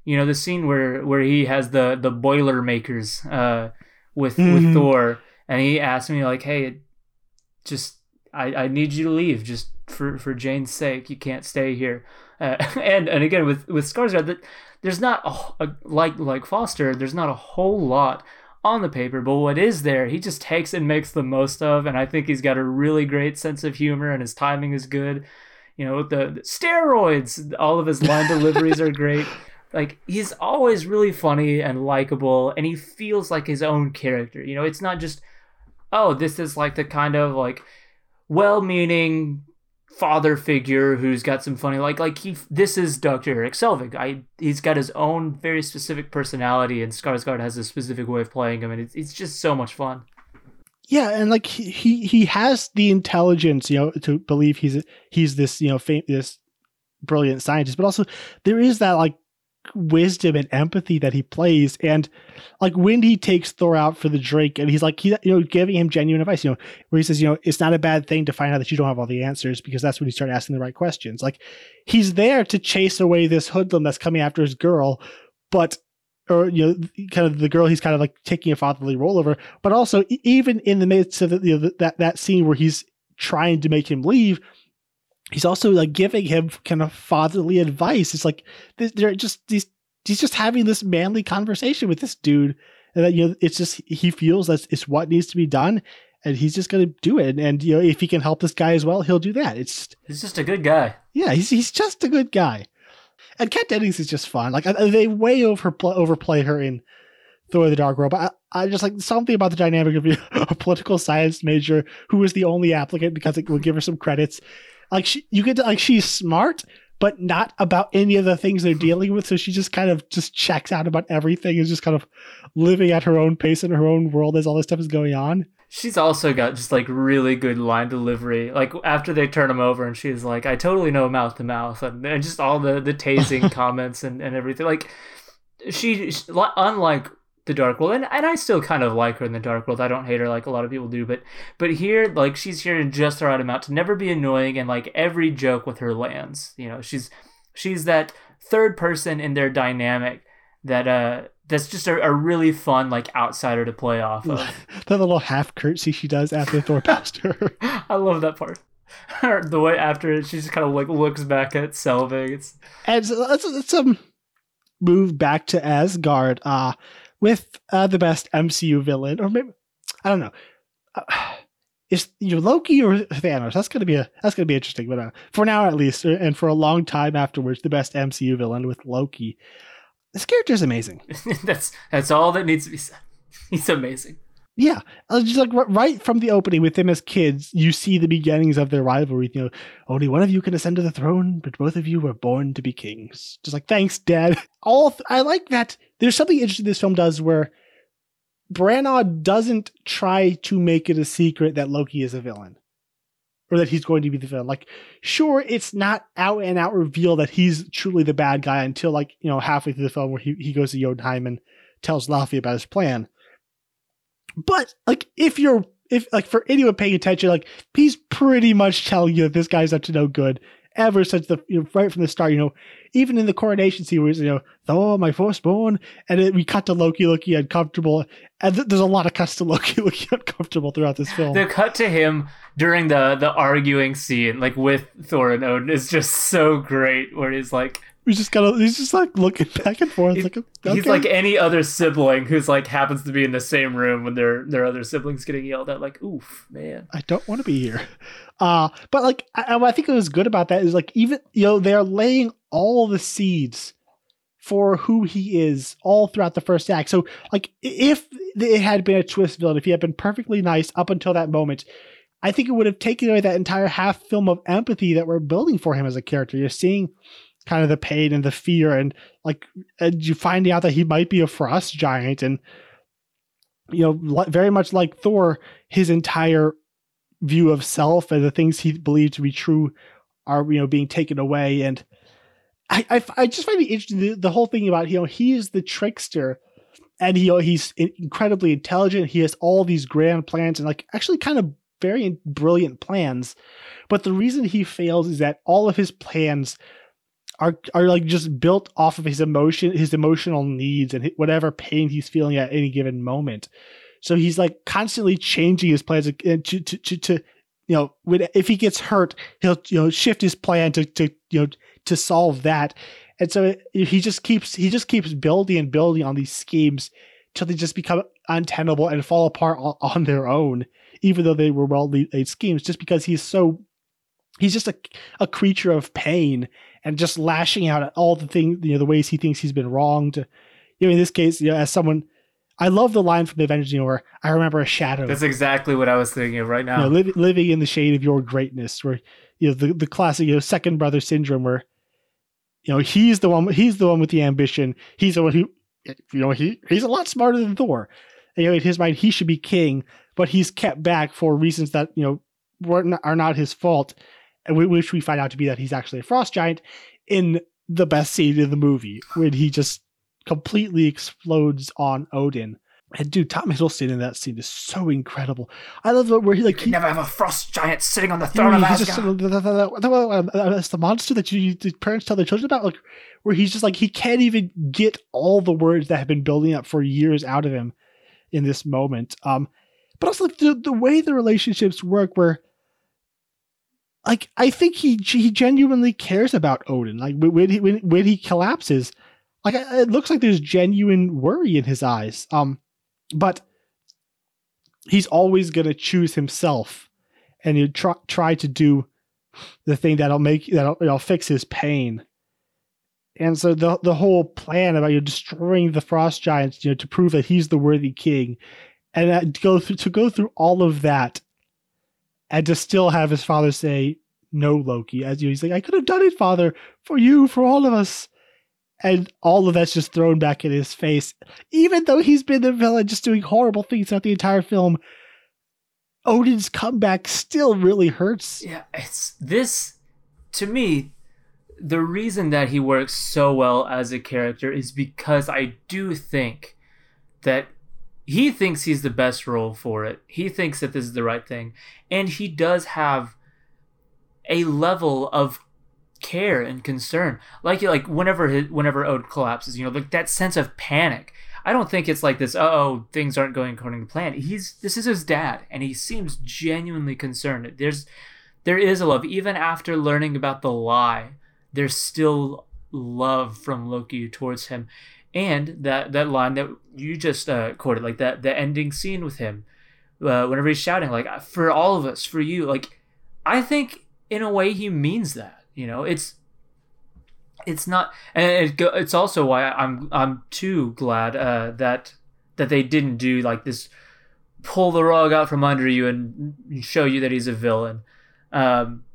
you know the scene where where he has the the boiler makers uh with mm-hmm. with Thor and he asked me like hey just I I need you to leave just for for Jane's sake you can't stay here uh, and and again with with Skarsgård, that there's not a, a, like like Foster, there's not a whole lot on the paper, but what is there, he just takes and makes the most of, and I think he's got a really great sense of humor, and his timing is good. You know, the, the steroids, all of his line deliveries are great. Like he's always really funny and likable, and he feels like his own character. You know, it's not just, oh, this is like the kind of like well-meaning father figure who's got some funny like like he this is Dr. Eric Selvig. I he's got his own very specific personality and Skarsgård has a specific way of playing him and it's it's just so much fun. Yeah, and like he he has the intelligence, you know, to believe he's he's this, you know, fam- this brilliant scientist, but also there is that like wisdom and empathy that he plays. And like when he takes thor out for the drink and he's like he you know giving him genuine advice you know where he says you know it's not a bad thing to find out that you don't have all the answers because that's when you start asking the right questions. Like he's there to chase away this hoodlum that's coming after his girl but or you know kind of the girl he's kind of like taking a fatherly role over but also even in the midst of the, you know, that that scene where he's trying to make him leave he's also like giving him kind of fatherly advice. It's like they're just these. He's just having this manly conversation with this dude, and that you know, it's just he feels that it's what needs to be done, and he's just gonna do it. And you know, if he can help this guy as well, he'll do that. It's just, he's just a good guy. Yeah, he's he's just a good guy. And Kat Dennings is just fun. Like they way over overplay her in Thor: The Dark World, but I, I, just like something about the dynamic of a political science major who was the only applicant because it would give her some credits like she, you get to, like she's smart, but not about any of the things they're dealing with. So she just kind of just checks out about everything and just kind of living at her own pace in her own world as all this stuff is going on. She's also got just like really good line delivery. Like after they turn him over and she's like, I totally know mouth to mouth and, and just all the, the tasing comments and, and everything. Like she, she, unlike the Dark World, and, and I still kind of like her in the Dark World. I don't hate her like a lot of people do, but but here, like she's here in just the right amount to never be annoying, and like every joke with her lands. You know, she's she's that third person in their dynamic that uh that's just a, a really fun like outsider to play off of. the little half curtsy she does after Thor passed her. I love that part. the way after it, she just kind of like looks back at Selvig. It's and let's, let's um move back to Asgard. Uh with uh, the best MCU villain, or maybe I don't know. Uh, is your Loki or Thanos? That's gonna be a that's gonna be interesting. But uh, for now, at least, uh, and for a long time afterwards, the best MCU villain with Loki. This character is amazing. that's that's all that needs to be said. He's amazing. Yeah, uh, just like right from the opening with them as kids, you see the beginnings of their rivalry. You know, only one of you can ascend to the throne, but both of you were born to be kings. Just like, thanks, Dad. All th- I like that. There's something interesting this film does where Branagh doesn't try to make it a secret that Loki is a villain or that he's going to be the villain. Like, sure, it's not out and out reveal that he's truly the bad guy until like you know halfway through the film where he he goes to Jotunheim and tells Laufey about his plan but like if you're if like for anyone paying attention, like he's pretty much telling you that this guy's up to no good ever since the you know, right from the start. You know, even in the coronation where you know, oh my firstborn, and then we cut to Loki looking uncomfortable, and th- there's a lot of cuts to Loki looking uncomfortable throughout this film. The cut to him during the the arguing scene, like with Thor and Odin, is just so great. Where he's like He's just kind of he's just like looking back and forth. He's, like, he's like any other sibling who's like happens to be in the same room when their their other siblings getting yelled at. Like, oof, man. I don't want to be here. Uh, but like, I, I think it was good about that is like, even, you know, they're laying all the seeds for who he is all throughout the first act. So, like, if it had been a twist villain, if he had been perfectly nice up until that moment, I think it would have taken away that entire half film of empathy that we're building for him as a character. You're seeing kind of the pain and the fear, and like, and you finding out that he might be a frost giant, and you know, very much like Thor, his entire view of self and the things he believed to be true are you know being taken away. And I, I, I just find it interesting the, the, whole thing about you know he is the trickster and he, you know, he's incredibly intelligent. He has all these grand plans and like actually kind of very brilliant plans. But the reason he fails is that all of his plans are are like just built off of his emotion his emotional needs and whatever pain he's feeling at any given moment so he's like constantly changing his plans uh, to, to, to, to you know, when, if he gets hurt, he'll, you know, shift his plan to, to, you know, to solve that. And so uh, he just keeps, he just keeps building and building on these schemes till they just become untenable and fall apart on their own, even though they were well laid schemes, just because he's so, he's just a, a creature of pain and just lashing out at all the things, you know, the ways he thinks he's been wronged. You know, in this case, you know, as someone, I love the line from the Avengers, you know, where I remember a shadow. That's exactly what I was thinking of right now. You know, li- living in the shade of your greatness, where you know the, the classic you know second brother syndrome, where you know he's the one he's the one with the ambition. He's the one who you know he he's a lot smarter than Thor. And, you know, in his mind, he should be king, but he's kept back for reasons that you know were not, are not his fault, and we, which we find out to be that he's actually a frost giant in the best scene in the movie when he just completely explodes on Odin. And dude, Tom Hiddleston in that scene is so incredible. I love it where he like he never have a frost giant sitting on the throne of Asgard. Just, that's the monster that you the parents tell their children about, like where he's just like he can't even get all the words that have been building up for years out of him in this moment. Um, but also like, the the way the relationships work, where like I think he he genuinely cares about Odin. Like when he when, when he collapses, like it looks like there's genuine worry in his eyes. Um, but he's always gonna choose himself, and you try try to do the thing that'll make that'll, fix his pain. And so the the whole plan about you know, destroying the frost giants, you know, to prove that he's the worthy king, and to go through to go through all of that, and to still have his father say no, Loki, as you he's like, I could have done it, father, for you, for all of us and all of that's just thrown back in his face. Even though he's been the villain, just doing horrible things throughout the entire film, Odin's comeback still really hurts. Yeah, it's this to me. The reason that he works so well as a character is because I do think that he thinks he's the best role for it. He thinks that this is the right thing, and he does have a level of care and concern. Like like whenever his, whenever Ode collapses you know like that sense of panic. I don't think it's like this oh things aren't going according to plan. He's this is his dad and he seems genuinely concerned. There's there is a love. Even after learning about the lie there's still love from Loki towards him and that that line that you just uh, quoted like that the ending scene with him uh, whenever he's shouting like for all of us for you like I think in a way he means that you know, it's it's not, and it, it's also why I'm I'm too glad uh, that that they didn't do like this pull the rug out from under you and show you that he's a villain, um,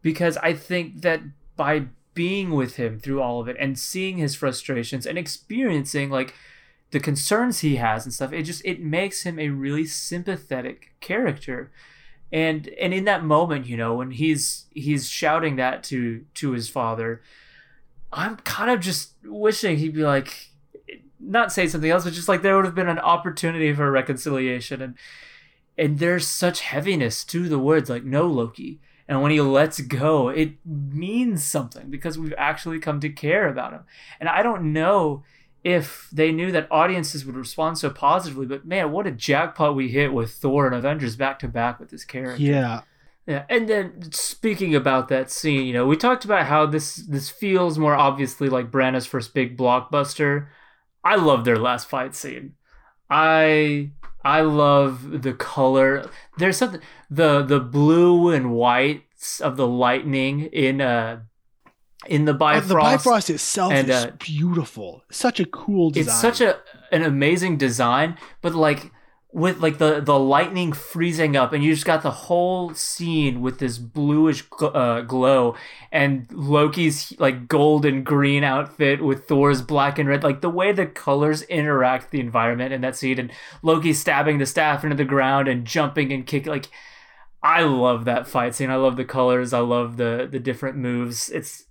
because I think that by being with him through all of it and seeing his frustrations and experiencing like the concerns he has and stuff it just it makes him a really sympathetic character. And and in that moment you know when he's he's shouting that to to his father i'm kind of just wishing he'd be like not say something else but just like there would have been an opportunity for reconciliation. And and there's such heaviness to the words like no loki and when he lets go it means something because we've actually come to care about him and i don't know if they knew that audiences would respond so positively. But man, what a jackpot we hit with Thor and Avengers back to back with this character. Yeah. Yeah, and then speaking about that scene, you know, we talked about how this this feels more obviously like Branagh's first big blockbuster. I love their last fight scene. I I love the color. There's something the the blue and whites of the lightning in uh in the Uh, Bifrost. the Bifrost itself and, is uh, beautiful. Such a cool design. It's such a an amazing design, but like with like the the lightning freezing up, and you just got the whole scene with this bluish gl- uh, glow, and Loki's like gold and green outfit with Thor's black and red. Like the way the colors interact with the environment in that scene, and Loki stabbing the staff into the ground and jumping and kicking. Like I love that fight scene. I love the colors. I love the the different moves. It's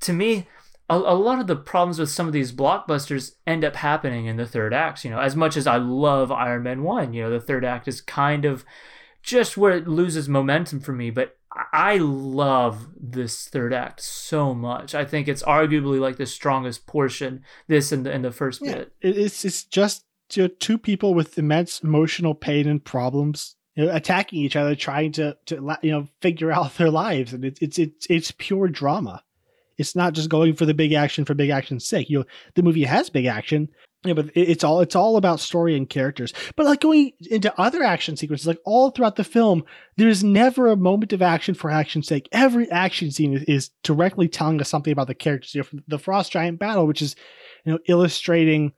to me a, a lot of the problems with some of these blockbusters end up happening in the third act. You know, as much as I love Iron Man one, you know, the third act is kind of just where it loses momentum for me. But I- I love this third act so much. I think it's arguably like the strongest portion. This and the, and the first Yeah, bit. it's it's just you know, two people with immense emotional pain and problems, you know, attacking each other, trying to to you know figure out their lives, and it's it's it's it's pure drama. It's not just going for the big action for big action's sake. You know, the movie has big action, yeah, but it's all it's all about story and characters. But like going into other action sequences, like all throughout the film, there's never a moment of action for action's sake. Every action scene is, is directly telling us something about the characters. You know, the Frost Giant battle, which is you know illustrating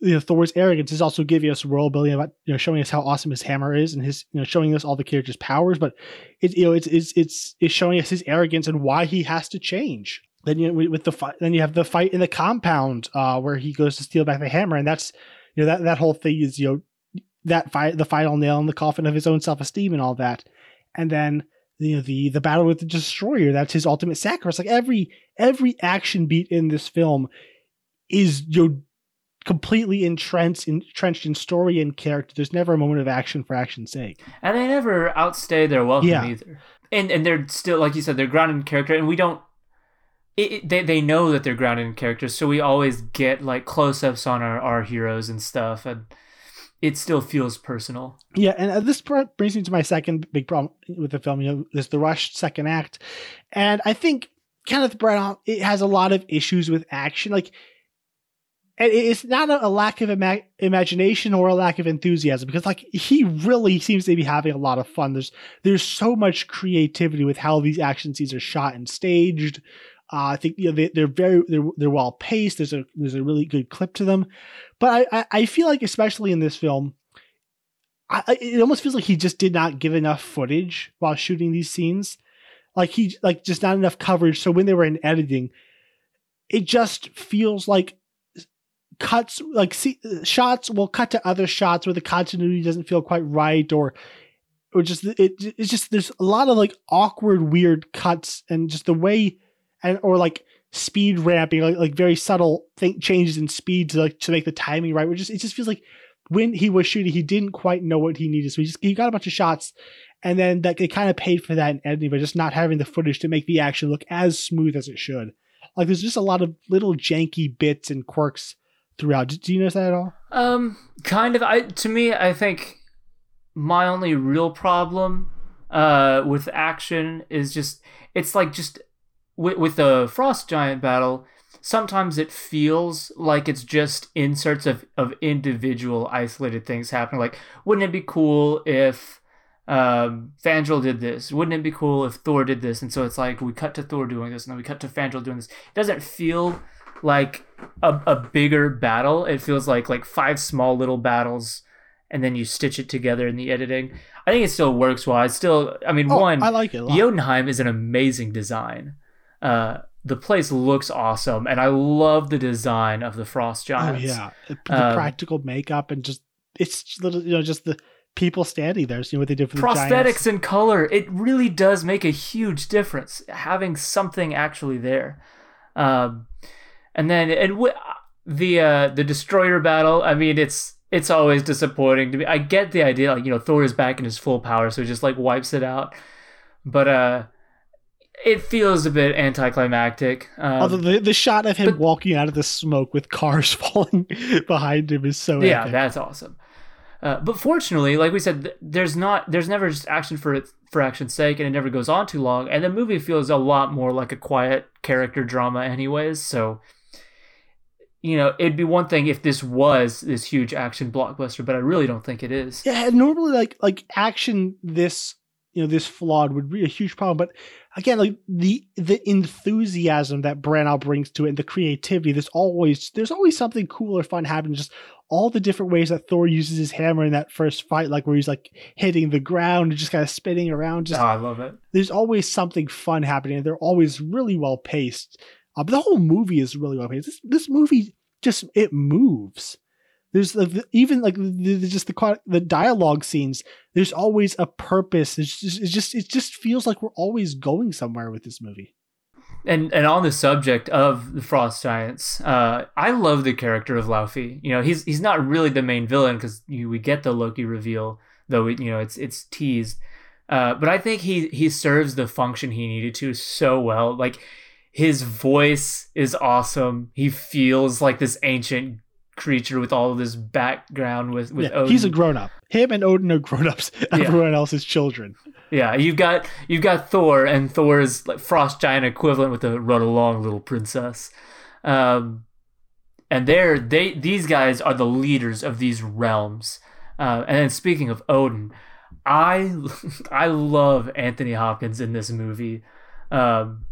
you know Thor's arrogance, is also giving us world building about you know showing us how awesome his hammer is and his you know showing us all the characters' powers. But it you know it's it's it's, it's showing us his arrogance and why he has to change. Then you with the fight, then you have the fight in the compound uh, where he goes to steal back the hammer, and that's you know that that whole thing is you know that fight the final nail in the coffin of his own self esteem and all that, and then you know the the battle with the destroyer that's his ultimate sacrifice. Like every every action beat in this film is you know, completely entrenched entrenched in story and character. There's never a moment of action for action's sake. and they never outstay their welcome Yeah. either. And and they're still like you said, they're grounded in character, and we don't. It, they they know that they're grounded in character, so we always get like close ups on our our heroes and stuff, and it still feels personal. Yeah, and uh, this br- brings me to my second big problem with the film. You know, there's the rushed second act, and I think Kenneth Branagh it has a lot of issues with action. Like, and it's not a, a lack of ima- imagination or a lack of enthusiasm because, like, he really seems to be having a lot of fun. There's there's so much creativity with how these action scenes are shot and staged. Uh, I think you know they, they're very they're they're well paced. There's a there's a really good clip to them, but I I, I feel like especially in this film. I- it almost feels like he just did not give enough footage while shooting these scenes. Like he like just not enough coverage. So when they were in editing, it just feels like cuts like see, shots will cut to other shots where the continuity doesn't feel quite right or or just it it's just there's a lot of like awkward weird cuts and just the way and or like speed ramping like, like very subtle thing changes in speed to like to make the timing right which just it just feels like when he was shooting he didn't quite know what he needed so he just he got a bunch of shots and then that they kind of paid for that in editing by just not having the footage to make the action look as smooth as it should. Like there's just a lot of little janky bits and quirks throughout. Do, do you notice that at all? Um, kind of. I to me, I think my only real problem uh with action is just it's like just with with the frost giant battle. Sometimes it feels like it's just inserts of of individual isolated things happening. Like, wouldn't it be cool if um Fandral did this? Wouldn't it be cool if Thor did this? And so it's like we cut to Thor doing this, and then we cut to Fandral doing this. It doesn't feel like a, a bigger battle. It feels like like five small little battles, and then you stitch it together in the editing. I think it still works well. I still, I mean, Oh, one, i like it. Jotunheim is an amazing design. Uh, the place looks awesome, and I love the design of the frost giants. oh yeah the, the Um, practical makeup and just it's little you know just the people standing there seeing what they did for prosthetics giants. and color it really does make a huge difference having something actually there um, and then and w- the uh, the destroyer battle i mean it's it's always disappointing to me i get the idea like you know thor is back in his full power so he just like wipes it out but uh it feels a bit anticlimactic um, Although the, the shot of him but- walking out of the smoke with cars falling behind him is so yeah epic. that's awesome Uh, but fortunately, like we said, there's not there's never just action for for action's sake, and it never goes on too long. And the movie feels a lot more like a quiet character drama, anyways. So, you know, it'd be one thing if this was this huge action blockbuster, but I really don't think it is. Yeah, normally like like action this you know this flawed would be a huge problem, but again, like the the enthusiasm that Branagh brings to it and the creativity, there's always there's always something cool or fun happening. Just all the different ways that Thor uses his hammer in that first fight, like where he's like hitting the ground and just kind of spinning around. Just Oh, I love it. there's always something fun happening. and They're always really well paced. Uh, but the whole movie is really well paced. This, this movie just it moves. There's the, even like the, the, just the the dialogue scenes. There's always a purpose. It's just, it's just it just feels like we're always going somewhere with this movie. And and on the subject of the Frost Giants, uh, I love the character of Laufey. You know, he's he's not really the main villain because we get the Loki reveal, though it, you know it's it's teased. Uh, but I think he he serves the function he needed to so well. Like his voice is awesome. He feels like this ancient creature with all of this background with with Yeah, he's a grown up. Him and Odin are grown ups. Everyone else is children. Yeah, you've got you've got Thor and Thor's like frost giant equivalent with the run along little princess. Um and they're they these guys are the leaders of these realms. Uh, and then speaking of Odin, I I love Anthony Hopkins in this movie. Um,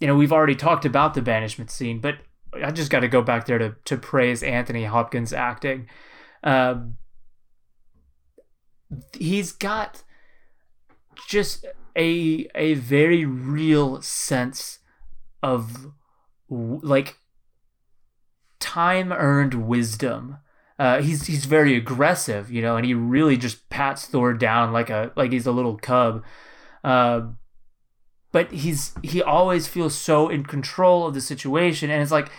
you know, we've already talked about the banishment scene, but I just got to go back there to to praise Anthony Hopkins' acting. Um, he's got just a a very real sense of like time earned wisdom. Uh, he's he's very aggressive, you know, and he really just pats Thor down like a like he's a little cub. Uh, but he's he always feels so in control of the situation, and it's like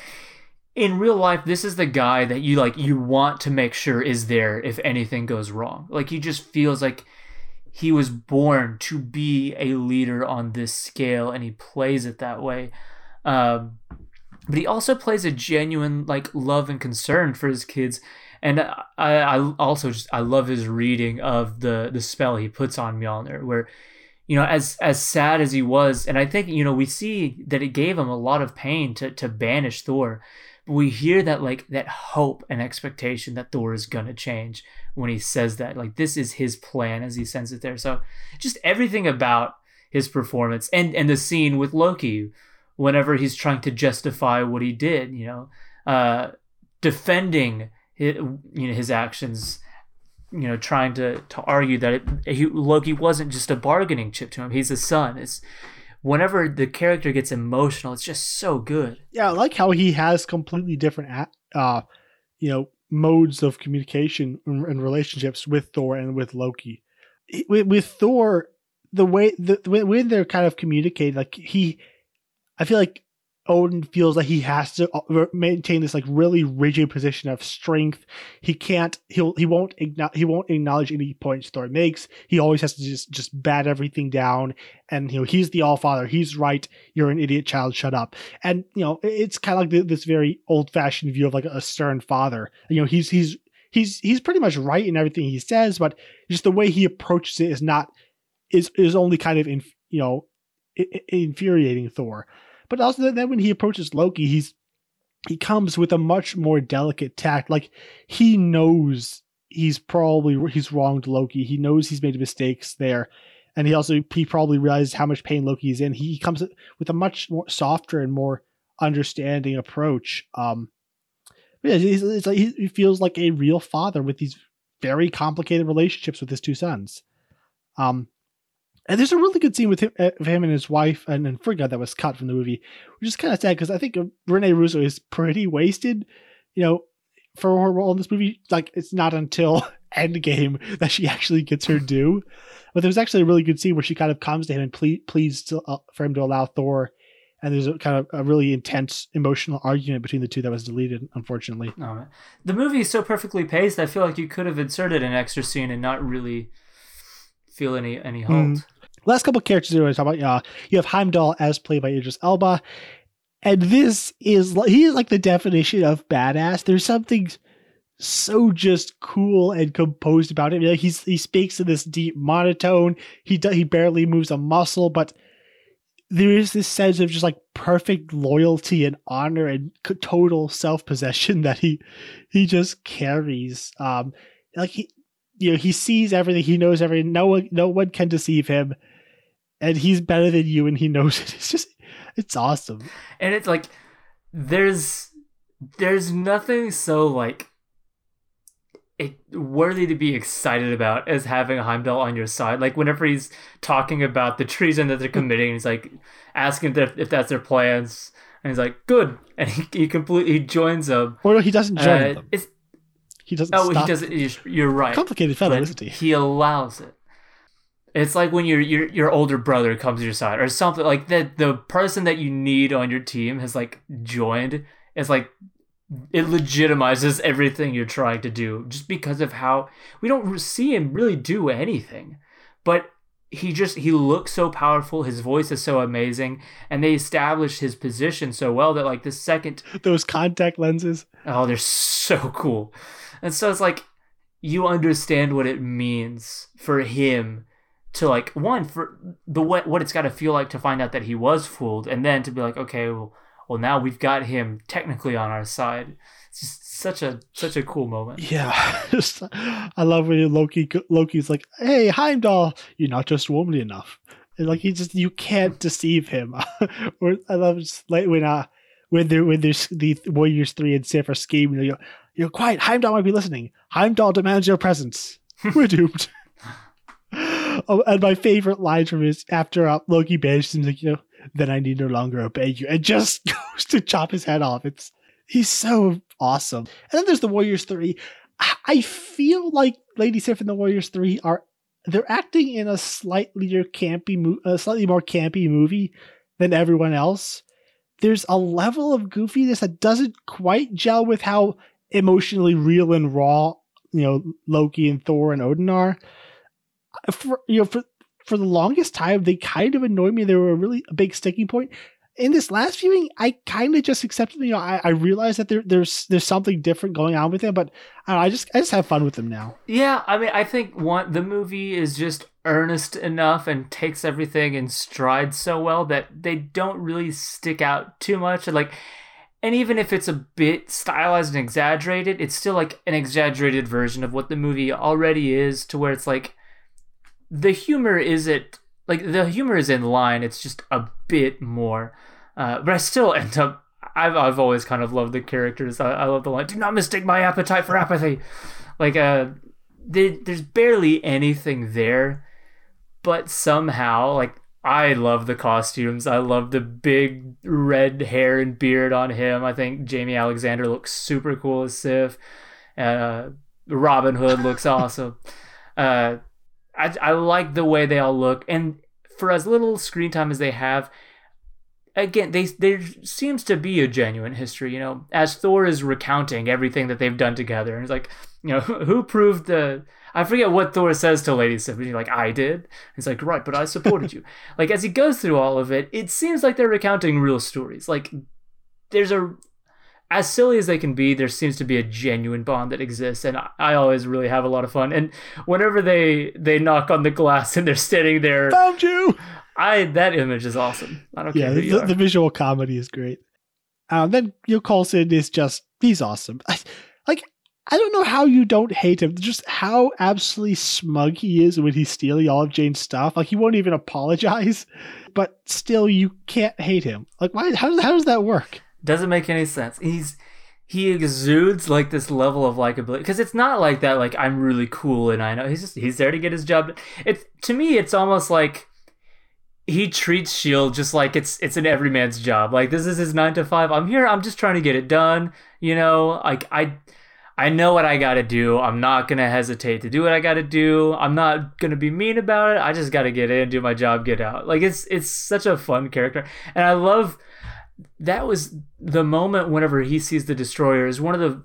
in real life, this is the guy that you like you want to make sure is there if anything goes wrong. Like he just feels like he was born to be a leader on this scale, and he plays it that way. Um, but he also plays a genuine like love and concern for his kids and I, I also just I love his reading of the the spell he puts on Mjolnir, where you know as as sad as he was, and I think you know we see that it gave him a lot of pain to to banish Thor, but we hear that like that hope and expectation that Thor is gonna change when he says that like this is his plan as he sends it there. So just everything about his performance and and the scene with Loki, whenever he's trying to justify what he did, you know, uh, defending his, you know his actions you know trying to to argue that it, he, Loki wasn't just a bargaining chip to him. He's a son. It's whenever the character gets emotional it's just so good. Yeah, I like how he has completely different, uh, you know, modes of communication and, relationships with Thor and with Loki. With, with Thor, the way the when, when they're kind of communicating, like he, I feel like Odin feels like he has to uh, maintain this like really rigid position of strength. He can't. He'll. He won't. He won't acknowledge any points Thor makes. He always has to just just bat everything down. And you know he's the All Father. He's right. You're an idiot child. Shut up. And you know it's kind of like th- this very old fashioned view of like a stern father. You know he's he's he's he's pretty much right in everything he says, but just the way he approaches it is not is is only kind of in you know infuriating Thor. But also then when he approaches Loki, he's he comes with a much more delicate tact. Like he knows he's probably he's wronged Loki. He knows he's made mistakes there, and he also he probably realizes how much pain Loki is in. He comes with a much more softer and more understanding approach. Um, yeah, he's, it's like he feels like a real father with these very complicated relationships with his two sons. Um, and there's a really good scene with him, uh, of him and his wife and, and Frigga that was cut from the movie, which is kind of sad because I think Rene Russo is pretty wasted, you know, for her role in this movie. Like it's not until Endgame that she actually gets her due. But there was actually a really good scene where she kind of comes to him and ple- pleads to, uh, for him to allow Thor. And there's a kind of a really intense emotional argument between the two that was deleted, unfortunately. oh, the movie is so perfectly paced i feel like you could have inserted an extra scene and not really feel any any halt Mm. Last couple characters I want to talk about. Uh, you have Heimdall as played by Idris Elba, and this is he is like the definition of badass. There's something so just cool and composed about it. Like he's he speaks in this deep monotone. He do, he barely moves a muscle, but there is this sense of just like perfect loyalty and honor and total self possession that he he just carries. Um, like he you know he sees everything, he knows everything. No one no one can deceive him, and he's better than you, and he knows it. It's just it's awesome. and it's like there's there's nothing so like it, worthy to be excited about as having Heimdall on your side. Like whenever he's talking about the treason that they're committing, he's like asking if, if that's their plans, and he's like, "Good," and he, he completely joins them. Or no, he doesn't join Uh, them. it's He doesn't. oh, stop he doesn't. you're- You're right. Complicated fellow, but isn't he? He allows it. It's like when your your your older brother comes to your side, or something like that. The person that you need on your team has like joined. It's like it legitimizes everything you're trying to do, just because of how we don't see him really do anything, but he just he looks so powerful. His voice is so amazing, and they established his position so well that like the second Those contact lenses. Oh, they're so cool. And so it's like you understand what it means for him to like one for the what what it's got to feel like to find out that he was fooled and then to be like okay well well now we've got him technically on our side. It's just such a such a cool moment. Yeah, just, I love when Loki Loki's like, "Hey, Heimdall, you're not just womanly enough." And like he just you can't deceive him. or I love just like when uh when there when there's the Warriors three and Sif are scheming. You know, you're quiet. Heimdall might be listening. Heimdall demands your presence. We're doomed. oh, and my favorite line from is after uh, Loki banishes him, like you know, then I need no longer obey you, and just goes to chop his head off. It's he's so awesome. And then there's the Warriors three. I- feel like Lady Sif and the Warriors three are they're acting in a slightly campy, a slightly more campy movie than everyone else. There's a level of goofiness that doesn't quite gel with how emotionally real and raw, you know, Loki and Thor and Odin are. For you know, for for the longest time, they kind of annoyed me. They were a really a big sticking point. In this last viewing, I kind of just accepted. You know, I, I realized that there, there's there's something different going on with them, but I, I just I just have fun with them now. Yeah, I mean, I think one the movie is just earnest enough and takes everything in stride so well that they don't really stick out too much. Like, and even if it's a bit stylized and exaggerated, it's still like an exaggerated version of what the movie already is. To where it's like, the humor is it like the humor is in line. It's just a bit more. Uh, but I still end up. I've I've always kind of loved the characters. I, I love the line. Do not mistake my appetite for apathy. Like uh, there, there's barely anything there, but somehow like I love the costumes. I love the big red hair and beard on him. I think Jaimie Alexander looks super cool as Sif. Uh, Robin Hood looks awesome. Uh, I, I like the way they all look, and for as little screen time as they have, again, they there seems to be a genuine history. You know, as Thor is recounting everything that they've done together, and it's like, you know, who proved the. I forget what Thor says to Lady Sif. He's like, I did. He's like, right, but I supported you. like as he goes through all of it, it seems like they're recounting real stories. Like there's a as silly as they can be, there seems to be a genuine bond that exists, and I, I always really have a lot of fun. And whenever they they knock on the glass and they're standing there, Found you. I that image is awesome. I don't Yeah, care you the, the visual comedy is great. Um, then you know, Coulson is just he's awesome. I, like I don't know how you don't hate him. Just how absolutely smug he is when he's stealing all of Jane's stuff. Like he won't even apologize, but still you can't hate him. Like why? How, how does that work? Doesn't make any sense. He's he exudes like this level of likability because it's not like that. Like I'm really cool and I know he's just he's there to get his job. It's to me, it's almost like he treats Shield just like it's it's an everyman's job. Like this is his nine to five. I'm here. I'm just trying to get it done. You know, like I. I know what I gotta do. I'm not gonna hesitate to do what I gotta do. I'm not gonna be mean about it. I just gotta get in, do my job, get out. Like it's it's such a fun character, and I love that was the moment whenever he sees the destroyer is one of the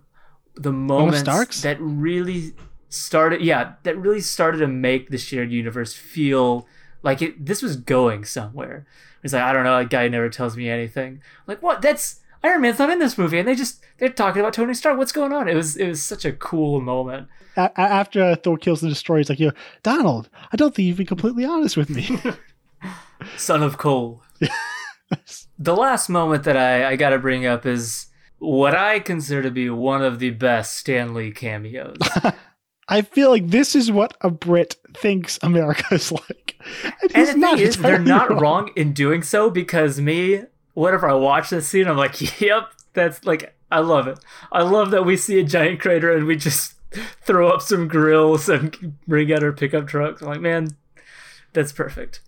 the moments that really started yeah that really started to make the shared universe feel like it this was going somewhere it's like i don't know that guy never tells me anything like what that's Iron Man's not in this movie, and they just they're talking about Tony Stark. What's going on? It was it was such a cool moment. A- after Thor kills the destroyer, he's like, "You, Donald, I don't think you've been completely honest with me." Son of Coul. the last moment that I, I got to bring up is what I consider to be one of the best Stan Lee cameos. I feel like this is what a Brit thinks America is like. And, and the thing is, they're not wrong. wrong in doing so because me, whenever I watch this scene, I'm like, yep, that's like, I love it. I love that we see a giant crater and we just throw up some grills and bring out our pickup trucks. I'm like, man, that's perfect.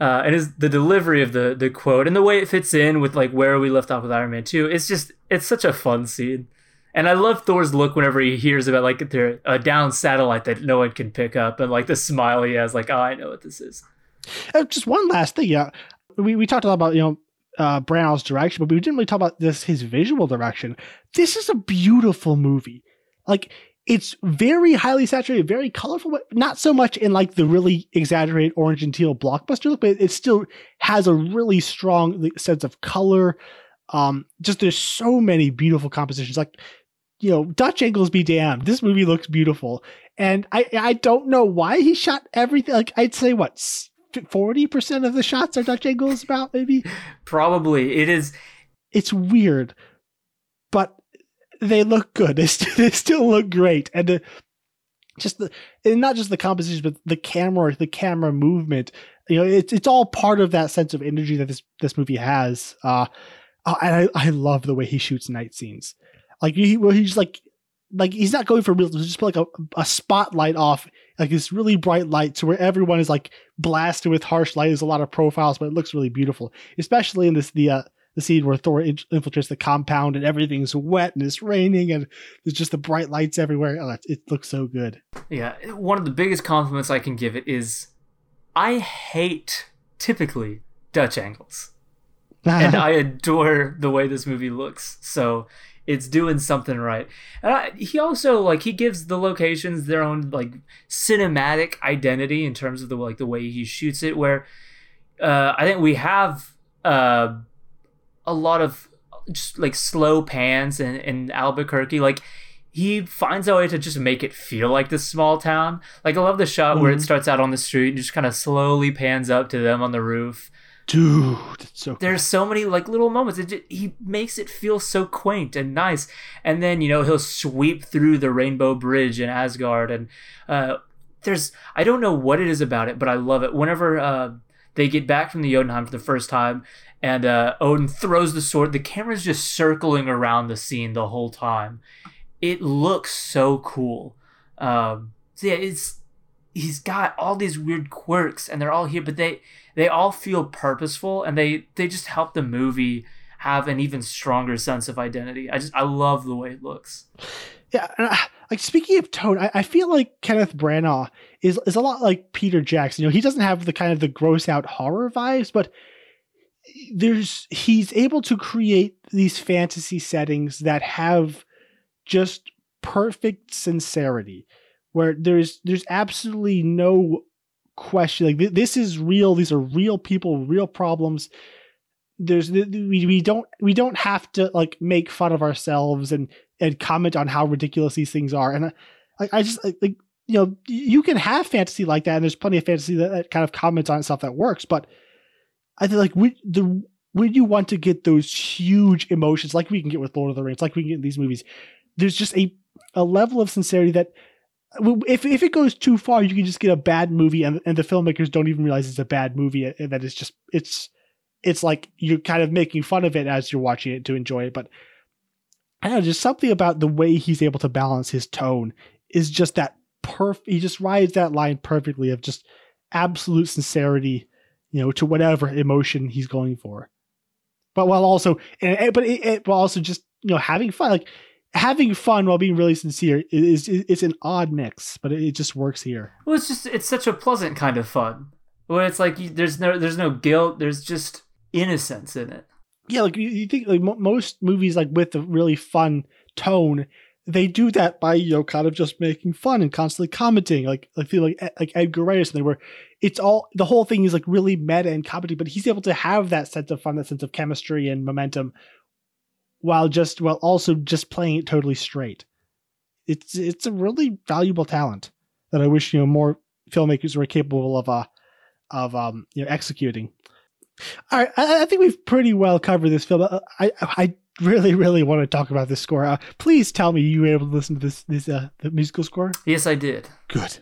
Uh, and his the delivery of the the quote and the way it fits in with like where we left off with Iron Man 2, it's just it's such a fun scene. And I love Thor's look whenever he hears about like their a down satellite that no one can pick up, and like the smile he has, like, oh, I know what this is. Uh, just one last thing, yeah. We we talked a lot about you know uh, Branagh's direction, but we didn't really talk about this his visual direction. This is a beautiful movie. Like it's very highly saturated, very colorful, but not so much in like the really exaggerated orange and teal blockbuster look, but it still has a really strong sense of color. Um, just there's so many beautiful compositions. Like, you know, Dutch angles be damned. This movie looks beautiful. And I I don't know why he shot everything. Like I'd say what forty percent of the shots are Dutch angles about maybe. Probably it is. It's weird, but they look good. They, st- they still look great, and the, just the and not just the composition, but the camera, the camera movement. You know, it's it's all part of that sense of energy that this this movie has. Uh, uh and I, I love the way he shoots night scenes. Like he, well, he's like, like he's not going for real. Just put like a, a spotlight off, like this really bright light, to where everyone is like blasted with harsh light. There's a lot of profiles, but it looks really beautiful, especially in this the uh, the scene where Thor infiltrates the compound and everything's wet and it's raining and there's just the bright lights everywhere. Oh, it, it looks so good. Yeah, one of the biggest compliments I can give it is I hate typically Dutch angles. and I adore the way this movie looks. So it's doing something right. And I, he also like he gives the locations their own like cinematic identity in terms of the like the way he shoots it. Where uh, I think we have uh, a lot of just like slow pans in, in Albuquerque. Like he finds a way to just make it feel like this small town. Like I love the shot mm-hmm. where it mm-hmm. starts out on the street and just kind of slowly pans up to them on the roof. Dude, so there's so many like little moments. It just, he makes it feel so quaint and nice. And then you know he'll sweep through the Rainbow Bridge in Asgard, and uh, there's I don't know what it is about it, but I love it. Whenever uh, they get back from the Jotunheim for the first time, and uh, Odin throws the sword. The camera's just circling around the scene the whole time. It looks so cool. Um, so yeah, it's he's got all these weird quirks, and they're all here, but they they all feel purposeful, and they they just help the movie have an even stronger sense of identity. I just I love the way it looks. Yeah, uh, like speaking of tone, I, I, feel like Kenneth Branagh is is a lot like Peter Jackson. You know, he doesn't have the kind of the gross out horror vibes, but there's he's able to create these fantasy settings that have just perfect sincerity where there's there's absolutely no question like th- this is real these are real people real problems. There's we, we don't we don't have to like make fun of ourselves and and comment on how ridiculous these things are. And i, I just like you know you can have fantasy like that and there's plenty of fantasy that, that kind of comments on stuff that works but I think like we, the when you want to get those huge emotions, like we can get with Lord of the Rings, like we can get in these movies, there's just a a level of sincerity that if if it goes too far, you can just get a bad movie, and and the filmmakers don't even realize it's a bad movie, and that it's just it's it's like you're kind of making fun of it as you're watching it to enjoy it. But I don't know, just something about the way he's able to balance his tone is just that perfect. He just rides that line perfectly of just absolute sincerity you know, to whatever emotion he's going for. But while also, and, but it, it, while also just you know having fun, like having fun while being really sincere is, is it's an odd mix, but it, it just works here. Well, it's just it's such a pleasant kind of fun where it's like you, there's no there's no guilt, there's just innocence in it. Yeah, like you, you think like most movies like with a really fun tone, they do that by you know kind of just making fun and constantly commenting like I feel like like Edgar Wright or something where it's all the whole thing is like really meta and comedy but he's able to have that sense of fun that sense of chemistry and momentum while just while also just playing it totally straight. It's it's a really valuable talent that I wish you know more filmmakers were capable of uh of um you know executing. All right, I, I think we've pretty well covered this film. Uh, I I really really want to talk about this score. Uh, please tell me you were able to listen to this this uh the musical score. Yes, I did. Good.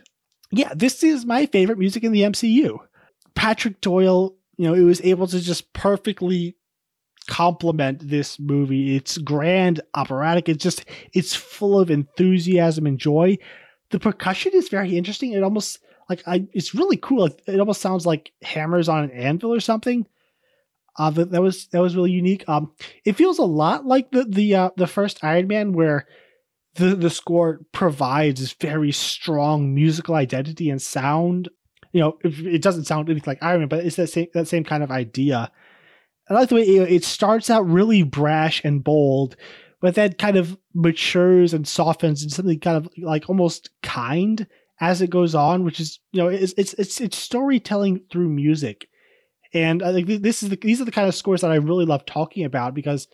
Yeah, this is my favorite music in the MCU. Patrick Doyle, you know, it was able to just perfectly complement this movie. It's grand, operatic. It's just it's full of enthusiasm and joy. The percussion is very interesting. It almost like I it's really cool. It almost sounds like hammers on an anvil or something. Uh, that, that was that was really unique. Um, it feels a lot like the the uh, the first Iron Man, where the the score provides this very strong musical identity and sound. You know, it, it doesn't sound anything like Iron Man, but it's that same that same kind of idea. I like the way it, it starts out really brash and bold, but then kind of matures and softens and something kind of like almost kind as it goes on, which is you know it's it's it's, it's storytelling through music. And I think this is the, these are the kind of scores that I really love talking about because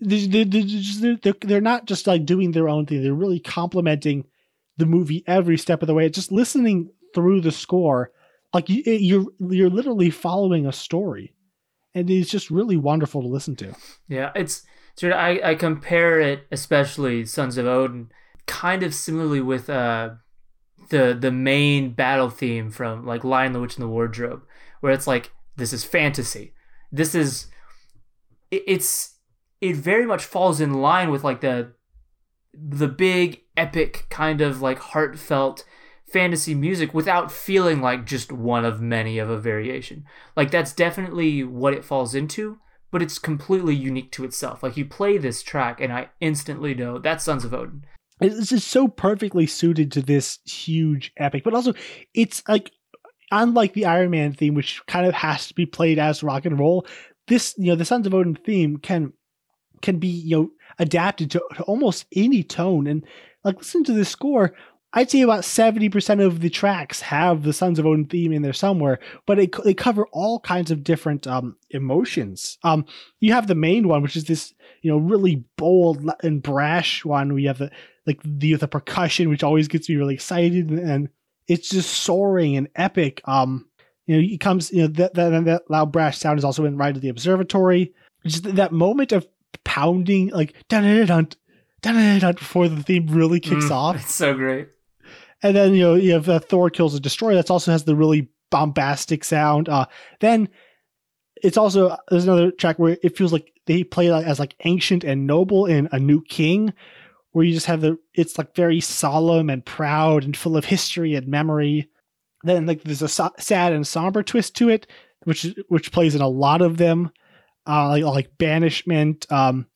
they're, they're, not just like doing their own thing; they're really complementing the movie every step of the way. Just listening through the score, like you, you're you're literally following a story, and it's just really wonderful to listen to. Yeah, it's sort of I, I compare it, especially Sons of Odin, kind of similarly with uh the the main battle theme from like Lion the Witch and the Wardrobe where it's like this is fantasy. This is it, it's it very much falls in line with like the the big epic kind of like heartfelt fantasy music without feeling like just one of many of a variation. Like that's definitely what it falls into, but it's completely unique to itself. Like you play this track and I instantly know that's Sons of Odin. This is so perfectly suited to this huge epic, but also it's like unlike the Iron Man theme, which kind of has to be played as rock and roll, this you know the Sons of Odin theme can can be you know adapted to, to almost any tone. And like listen to this score, I'd say about 70% of the tracks have the Sons of Odin theme in there somewhere, but it, they cover all kinds of different um, emotions. Um, you have the main one, which is this, you know, really bold and brash one. We have the, like the, the percussion, which always gets me really excited. And it's just soaring and epic. Um, you know, it comes, you know, that, that, that loud brash sound is also in Ride to the Observatory. Just that moment of pounding, like, dun dun dun dun dun before the theme really kicks Mm, off. It's so great. And then, you know, you have uh, Thor kills a destroyer. That also has the really bombastic sound. Uh, then it's also, there's another track where it feels like they play as like ancient and noble in A New King, where you just have the it's like very solemn and proud and full of history and memory. Then like there's a so- sad and somber twist to it, which which plays in a lot of them, uh, like like banishment, um,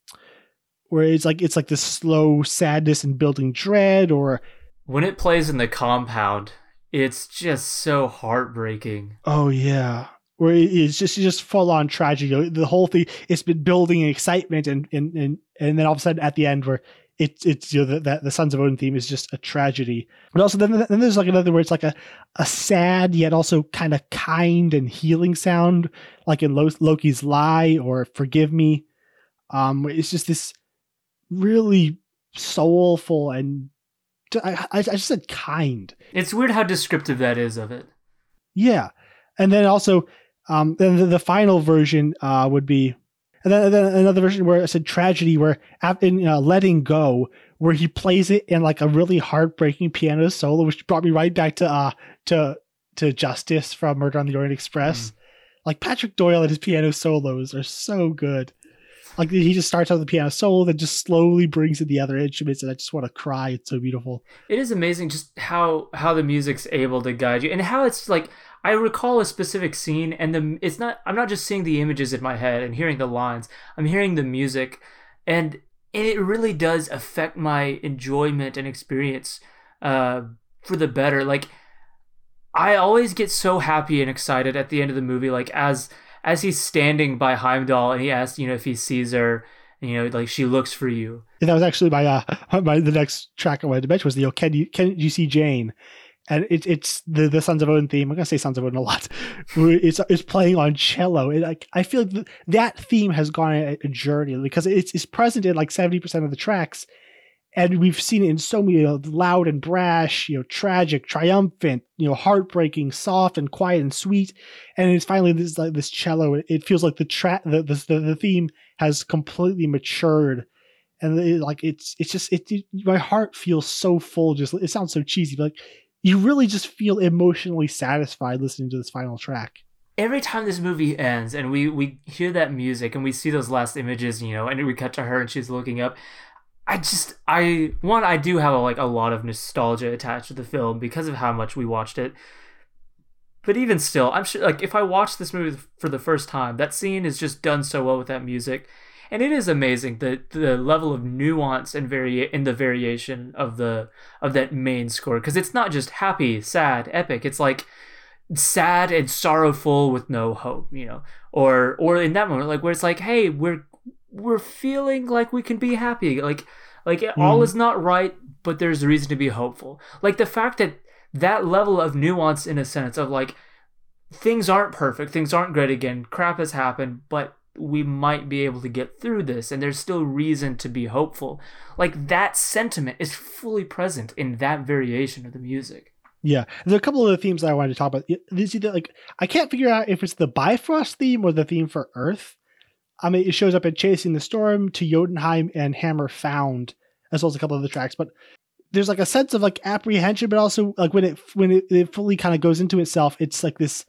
where it's like it's like this slow sadness and building dread, or When it plays in the compound, it's just so heartbreaking. oh yeah, where it's just just full on tragedy. The whole thing it's been building excitement and and and and then all of a sudden at the end where it's it's you know the, the, the Sons of Odin theme is just a tragedy. But also then then there's like another where it's like a a sad yet also kind of kind and healing sound, like in Loki's Lie or Forgive Me. Um, it's just this really soulful and I, I, just said kind. It's weird how descriptive that is of it. Yeah, and then also, um, then the, the final version uh would be, and then, and then another version where I said tragedy, where in uh, letting go, where he plays it in like a really heartbreaking piano solo, which brought me right back to uh to to Justice from Murder on the Orient Express. Like Patrick Doyle and his piano solos are so good. Like he just starts out the piano solo, then just slowly brings in the other instruments, and I just want to cry. It's so beautiful. It is amazing just how how the music's able to guide you and how it's like I recall a specific scene and the it's not I'm not just seeing the images in my head and hearing the lines. I'm hearing the music and and it really does affect my enjoyment and experience uh for the better. Like I always get so happy and excited at the end of the movie like as as he's standing by Heimdall and he asks, you know, if he sees her, you know, like she looks for you. And that was actually my uh my the next track I wanted to mention was the you know, can you can you see Jane? and it, it's the the Sons of Odin theme. I'm gonna say Sons of Odin a lot. It's it's playing on cello. It, like I feel like that theme has gone a, a journey because it's it's present in like seventy percent of the tracks, and we've seen it in so many you know, loud and brash, you know, tragic, triumphant, you know, heartbreaking, soft and quiet and sweet, and it's finally this like this cello. It feels like the track the, the the theme has completely matured. And it, like it's it's just it, it, my heart feels so full. Just it sounds so cheesy but like you really just feel emotionally satisfied listening to this final track. Every time this movie ends and we we hear that music and we see those last images you know and we cut to her and she's looking up i just i one i do have a, like a lot of nostalgia attached to the film because of how much we watched it. But even still i'm sure like if i watch this movie for the first time that scene is just done so well with that music. And it is amazing the the level of nuance and vari- in the variation of the of that main score. Because it's not just happy, sad, epic. It's like sad and sorrowful with no hope, you know, or or in that moment like where it's like, hey, we're we're feeling like we can be happy, like like mm. all is not right, but there's a reason to be hopeful. Like the fact that that level of nuance in a sense of like things aren't perfect, things aren't great again, crap has happened, but we might be able to get through this and there's still reason to be hopeful. Like that sentiment is fully present in that variation of the music. Yeah, there are a couple of the themes I wanted to talk about. This either like I can't figure out if it's the Bifrost theme or the theme for Earth. I mean, it shows up in Chasing the Storm, to Jotunheim, and Hammer Found, as well as a couple of the tracks. But there's like a sense of like apprehension, but also like when it when it, it fully kind of goes into itself, it's like this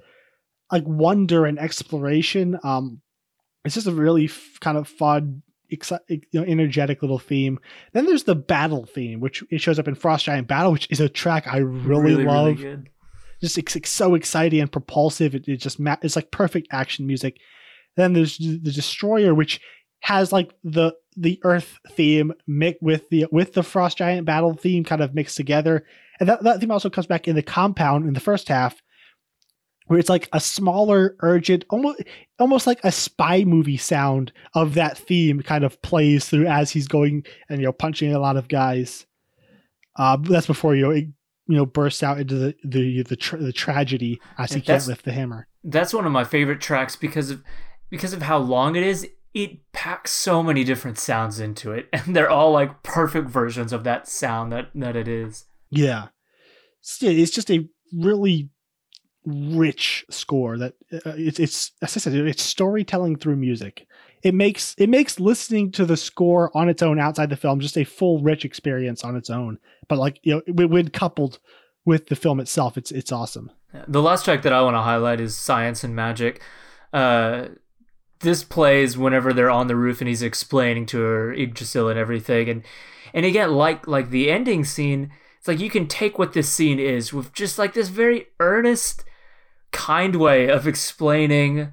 like wonder and exploration. Um, it's just a really f- kind of fun exci- you know energetic little theme then there's the battle theme which it shows up in frost giant battle which is a track i really, really love really just it's, it's, so exciting and propulsive it, it just ma- it's like perfect action music then there's the destroyer which has like the the earth theme mixed with the with the frost giant battle theme kind of mixed together and that, that theme also comes back in the compound in the first half where it's like a smaller, urgent, almost almost like a spy movie sound of that theme kind of plays through as he's going and you know punching a lot of guys. Uh, that's before you know, it, you know bursts out into the the the, tra- the tragedy as he can't lift the hammer. That's one of my favorite tracks because of because of how long it is. It packs so many different sounds into it, and they're all like perfect versions of that sound that that it is. Yeah, it's just a really rich score that uh, it's it's as I said it's storytelling through music. It makes it makes listening to the score on its own outside the film just a full rich experience on its own. But like you know when coupled with the film itself, it's it's awesome. The last track that I want to highlight is Science and Magic. Uh, this plays whenever they're on the roof and he's explaining to her Yggdrasil and everything, and and again like like the ending scene. It's like you can take what this scene is with just like this very earnest kind way of explaining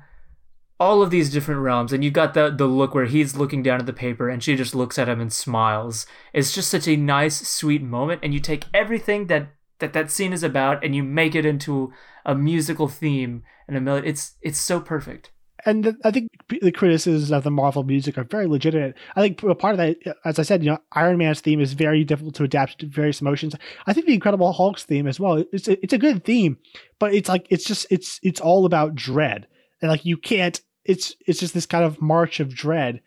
all of these different realms. And you've got the the look where he's looking down at the paper and she just looks at him and smiles. It's just such a nice sweet moment. And you take everything that that that scene is about and you make it into a musical theme and a melody. It's it's so perfect and I think the criticisms of the Marvel music are very legitimate. I think part of that, as I said, you know, Iron Man's theme is very difficult to adapt to various emotions. I think the Incredible Hulk's theme as well. It's a, it's a good theme, but it's like it's just it's it's all about dread, and like you can't. It's it's just this kind of march of dread,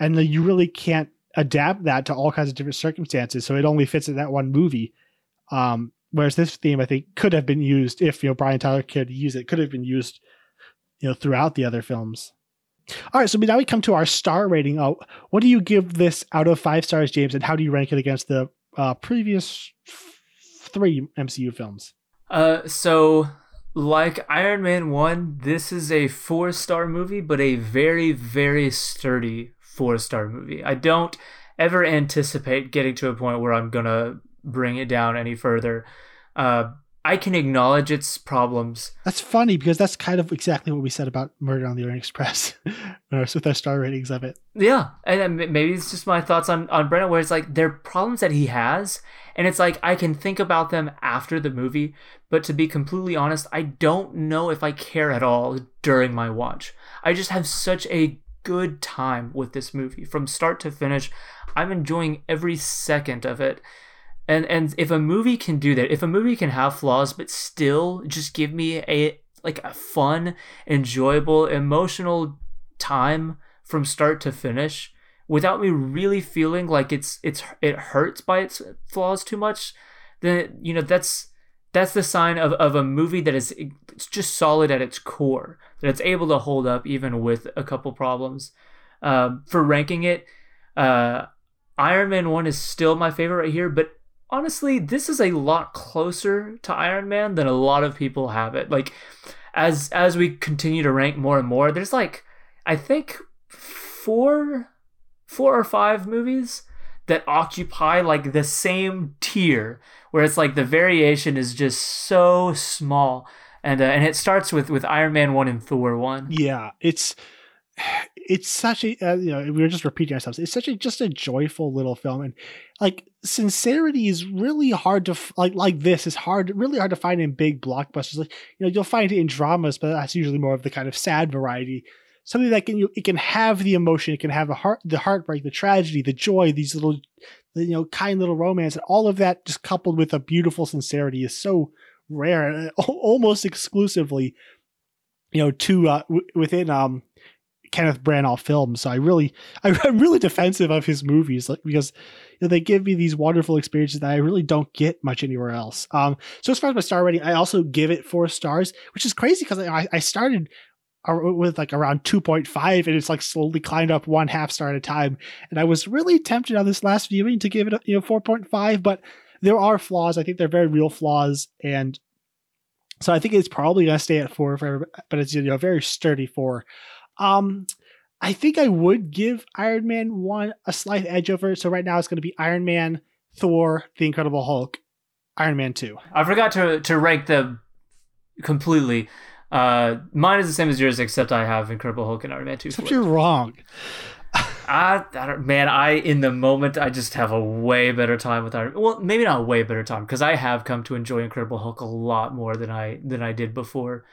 and you really can't adapt that to all kinds of different circumstances. So it only fits in that one movie. Um, whereas this theme, I think, could have been used if you know Brian Tyler to use it. Could have been used you know throughout the other films. All right, so now we come to our star rating. Oh, what do you give this out of five stars, James, and how do you rank it against the uh, previous three MCU films? Uh, so like Iron Man 1, this is a four star movie, but a very, very sturdy four star movie. I don't ever anticipate getting to a point where I'm gonna bring it down any further. Uh, I can acknowledge its problems. That's funny because that's kind of exactly what we said about Murder on the Orient Express with our star ratings of it. Yeah, and maybe it's just my thoughts on on Branagh, where it's like there are problems that he has, and it's like I can think about them after the movie, but to be completely honest, I don't know if I care at all during my watch. I just have such a good time with this movie from start to finish. I'm enjoying every second of it And and if a movie can do that, if a movie can have flaws but still just give me a like a fun, enjoyable, emotional time from start to finish without me really feeling like it's it's it hurts by its flaws too much, then you know that's that's the sign of, of a movie that is it's just solid at its core that it's able to hold up even with a couple problems. Um, for ranking it uh, iron man 1 is still my favorite right here but honestly this is a lot closer to iron man than a lot of people have it like as as we continue to rank more and more there's like i think four four or five movies that occupy like the same tier where it's like the variation is just so small and uh, and it starts with with Iron Man 1 and Thor 1. Yeah, it's it's such a uh, you know we were just repeating ourselves. It's such a just a joyful little film and like sincerity is really hard to like like this is hard really hard to find in big blockbusters. Like you know you'll find it in dramas, but that's usually more of the kind of sad variety something that can you it can have the emotion, it can have the heart, the heartbreak, the tragedy, the joy, these little, you know, kind little romance, and all of that just coupled with a beautiful sincerity is so rare and almost exclusively, you know, to uh, w- within um Kenneth Branagh films. So I really, I'm really defensive of his movies, like because you know, they give me these wonderful experiences that I really don't get much anywhere else. Um, so as far as my star rating, I also give it four stars, which is crazy because I, I started with like around 2.5 and it's like slowly climbed up one half star at a time and i was really tempted on this last viewing to give it you know 4.5 but there are flaws i think they're very real flaws and so i think it's probably going to stay at four forever but it's you know a very sturdy four um i think i would give iron man 1 a slight edge over so right now it's going to be iron man thor the incredible hulk iron man 2 i forgot to to rank them completely uh, mine is the same as yours, except I have Incredible Hulk and Iron Man 2. Except you're wrong. I, I don't, man, I in the moment I just have a way better time with Iron. Well, maybe not a way better time because I have come to enjoy Incredible Hulk a lot more than I than I did before.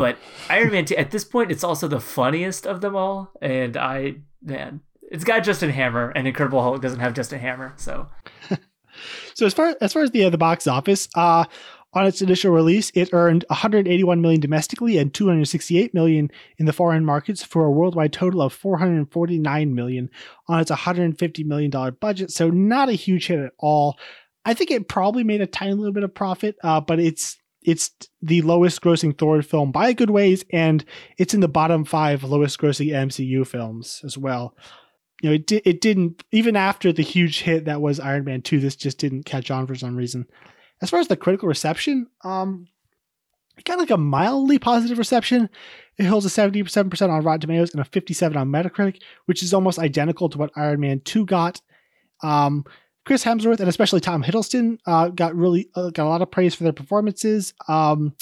But Iron Man 2 at this point, it's also the funniest of them all, and I man, it's got Justin Hammer, and Incredible Hulk doesn't have Justin Hammer, so. so as far as far as the uh, the box office, uh, on its initial release, it earned 181 million domestically and 268 million in the foreign markets for a worldwide total of 449 million on its 150 million dollar budget. So not a huge hit at all. I think it probably made a tiny little bit of profit, uh, but it's it's the lowest grossing Thor film by a good ways, and it's in the bottom five lowest grossing MCU films as well. You know, it, di- it didn't even after the huge hit that was Iron Man 2, this just didn't catch on for some reason. As far as the critical reception, um, it got like a mildly positive reception. It holds a 77% on Rotten Tomatoes and a 57 on Metacritic, which is almost identical to what Iron Man 2 got. Um, Chris Hemsworth and especially Tom Hiddleston uh, got really uh, got a lot of praise for their performances. Um,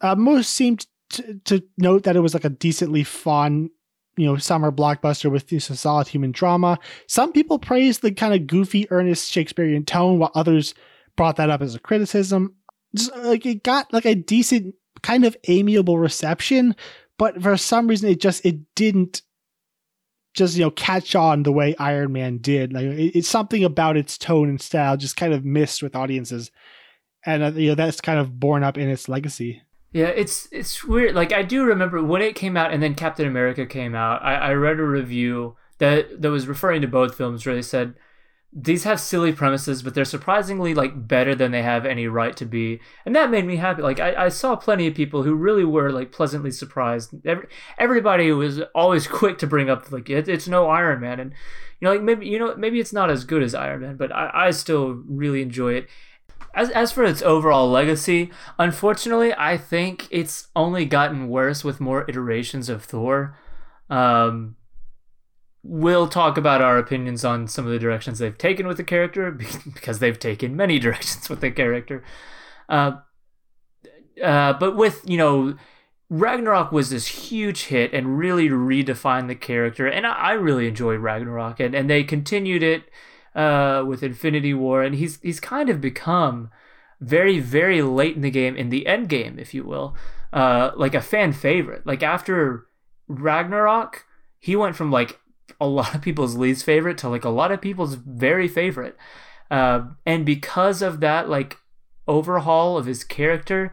uh, most seemed to, to, note that it was like a decently fun, you know, summer blockbuster with know, solid human drama. Some people praised the kind of goofy, earnest Shakespearean tone, while others brought that up as a criticism. Just, like it got like a decent kind of amiable reception, but for some reason it just it didn't just you know catch on the way Iron Man did. Like it, it's something about its tone and style just kind of missed with audiences, and uh, you know that's kind of borne up in its legacy. Yeah, it's it's weird. Like I do remember when it came out, and then Captain America came out. I, I read a review that that was referring to both films where they said these have silly premises, but they're surprisingly like better than they have any right to be, and that made me happy. Like I, I saw plenty of people who really were like pleasantly surprised. Every, everybody was always quick to bring up like it, it's no Iron Man, and you know like maybe you know maybe it's not as good as Iron Man, but I, I still really enjoy it. As as for its overall legacy, unfortunately, I think it's only gotten worse with more iterations of Thor. Um, we'll talk about our opinions on some of the directions they've taken with the character because they've taken many directions with the character. Uh, uh, but with you know, Ragnarok was this huge hit and really redefined the character, and I, I really enjoyed Ragnarok, and, and they continued it uh, with Infinity War, and he's he's kind of become very very late in the game, in the end game, if you will, uh, like a fan favorite. Like after Ragnarok, he went from like a lot of people's least favorite to like a lot of people's very favorite. Uh, and because of that, like overhaul of his character,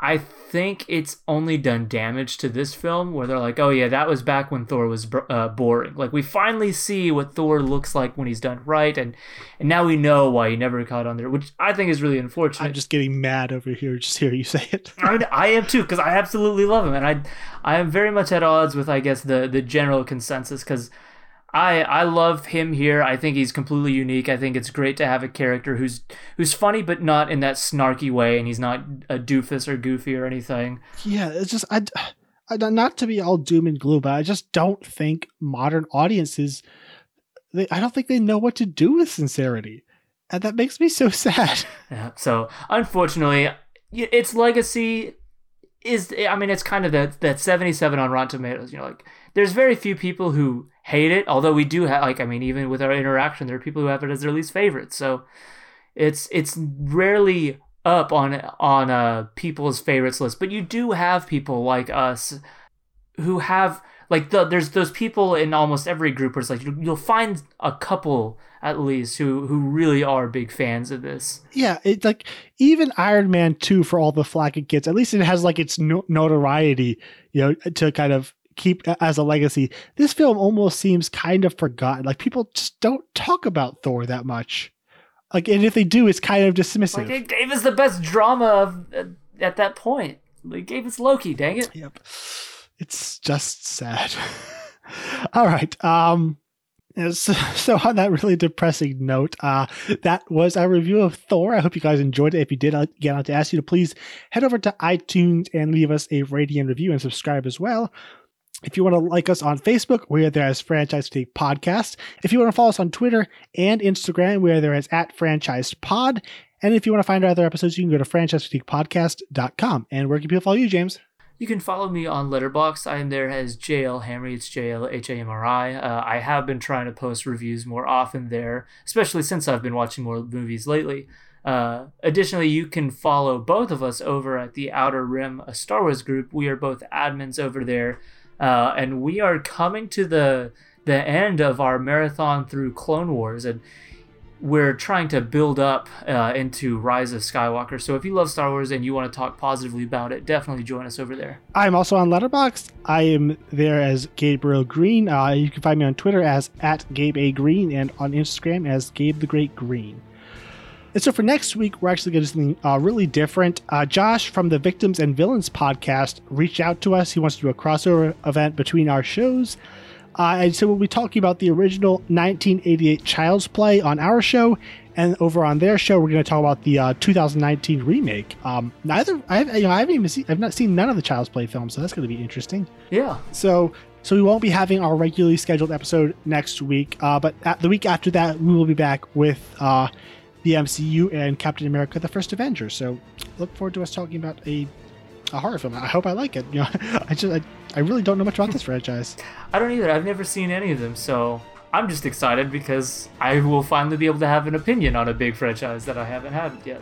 I think it's only done damage to this film where they're like, oh yeah, that was back when Thor was uh, boring. Like we finally see what Thor looks like when he's done right, and and now we know why he never caught on there, which I think is really unfortunate. I'm just getting mad over here just hear you say it. I, I am too because I absolutely love him, and I I am very much at odds with I guess the the general consensus because I I love him here. I think he's completely unique. I think it's great to have a character who's who's funny but not in that snarky way, and he's not a doofus or goofy or anything. Yeah, it's just I, I not to be all doom and gloom, but I just don't think modern audiences. They, I don't think they know what to do with sincerity, and that makes me so sad. Yeah. So unfortunately, its legacy is. I mean, it's kind of that that seventy seven on Rotten Tomatoes. You know, like there's very few people who hate it. Although we do have, like, I mean, even with our interaction, there are people who have it as their least favorite. So it's it's rarely up on on uh, people's favorites list. But you do have people like us who have like the, there's those people in almost every group where it's like you'll find a couple at least who who really are big fans of this. Yeah, it's like even Iron Man 2 for all the flack it gets, at least it has like its no- notoriety, you know, to kind of keep as a legacy. This film almost seems kind of forgotten. Like people just don't talk about Thor that much. Like, and if they do, it's kind of dismissive. Like it gave us the best drama of, uh, at that point. It gave us Loki. Dang it. Yep. It's just sad. All right. Um. So, so on that really depressing note, uh, that was our review of Thor. I hope you guys enjoyed it. If you did, again, I'd like to ask you to please head over to iTunes and leave us a rating and review and subscribe as well. If you want to like us on Facebook, we are there as Franchise Fatigue Podcast. If you want to follow us on Twitter and Instagram, we are there as at Franchise Pod. And if you want to find our other episodes, you can go to franchisefatiguepodcast.com. And where can people follow you, James? You can follow me on Letterboxd. I am there as JL Hamry. It's JL H A M R I. Uh, I have been trying to post reviews more often there, especially since I've been watching more movies lately. Uh, additionally, you can follow both of us over at the Outer Rim, a Star Wars group. We are both admins over there. Uh, and we are coming to the the end of our marathon through Clone Wars, and we're trying to build up uh, into Rise of Skywalker. So if you love Star Wars and you want to talk positively about it, definitely join us over there. I'm also on Letterboxd. I am there as Gabriel Green. Uh, you can find me on Twitter as at Gabe A Green and on Instagram as Gabe the Great Green. And so for next week, we're actually going to do something uh, really different. Uh, Josh from the Victims and Villains podcast reached out to us. He wants to do a crossover event between our shows. Uh, and so we'll be talking about the original 1988 Child's Play on our show, and over on their show, we're going to talk about the uh, 2019 remake. Um, neither I, you know, I haven't even seen, I've not seen none of the Child's Play films, so that's going to be interesting. Yeah. So so we won't be having our regularly scheduled episode next week, uh, but the week after that, we will be back with uh, the MCU and Captain America: The First Avenger. So look forward to us talking about a a horror film. I hope I like it. You know, I just I, I really don't know much about this franchise. I don't either. I've never seen any of them, so I'm just excited because I will finally be able to have an opinion on a big franchise that I haven't had yet.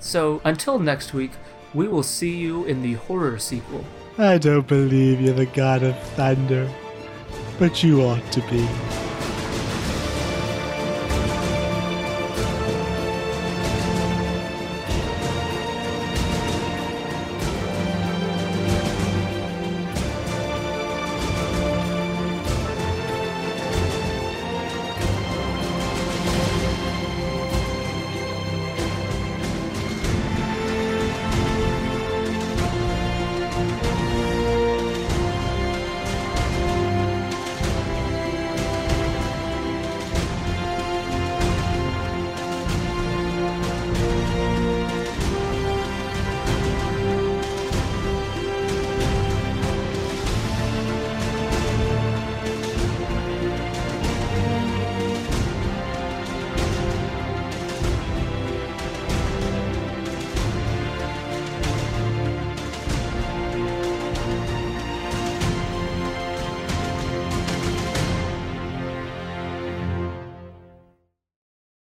So until next week, we will see you in the horror sequel. I don't believe you're the god of thunder, but you ought to be.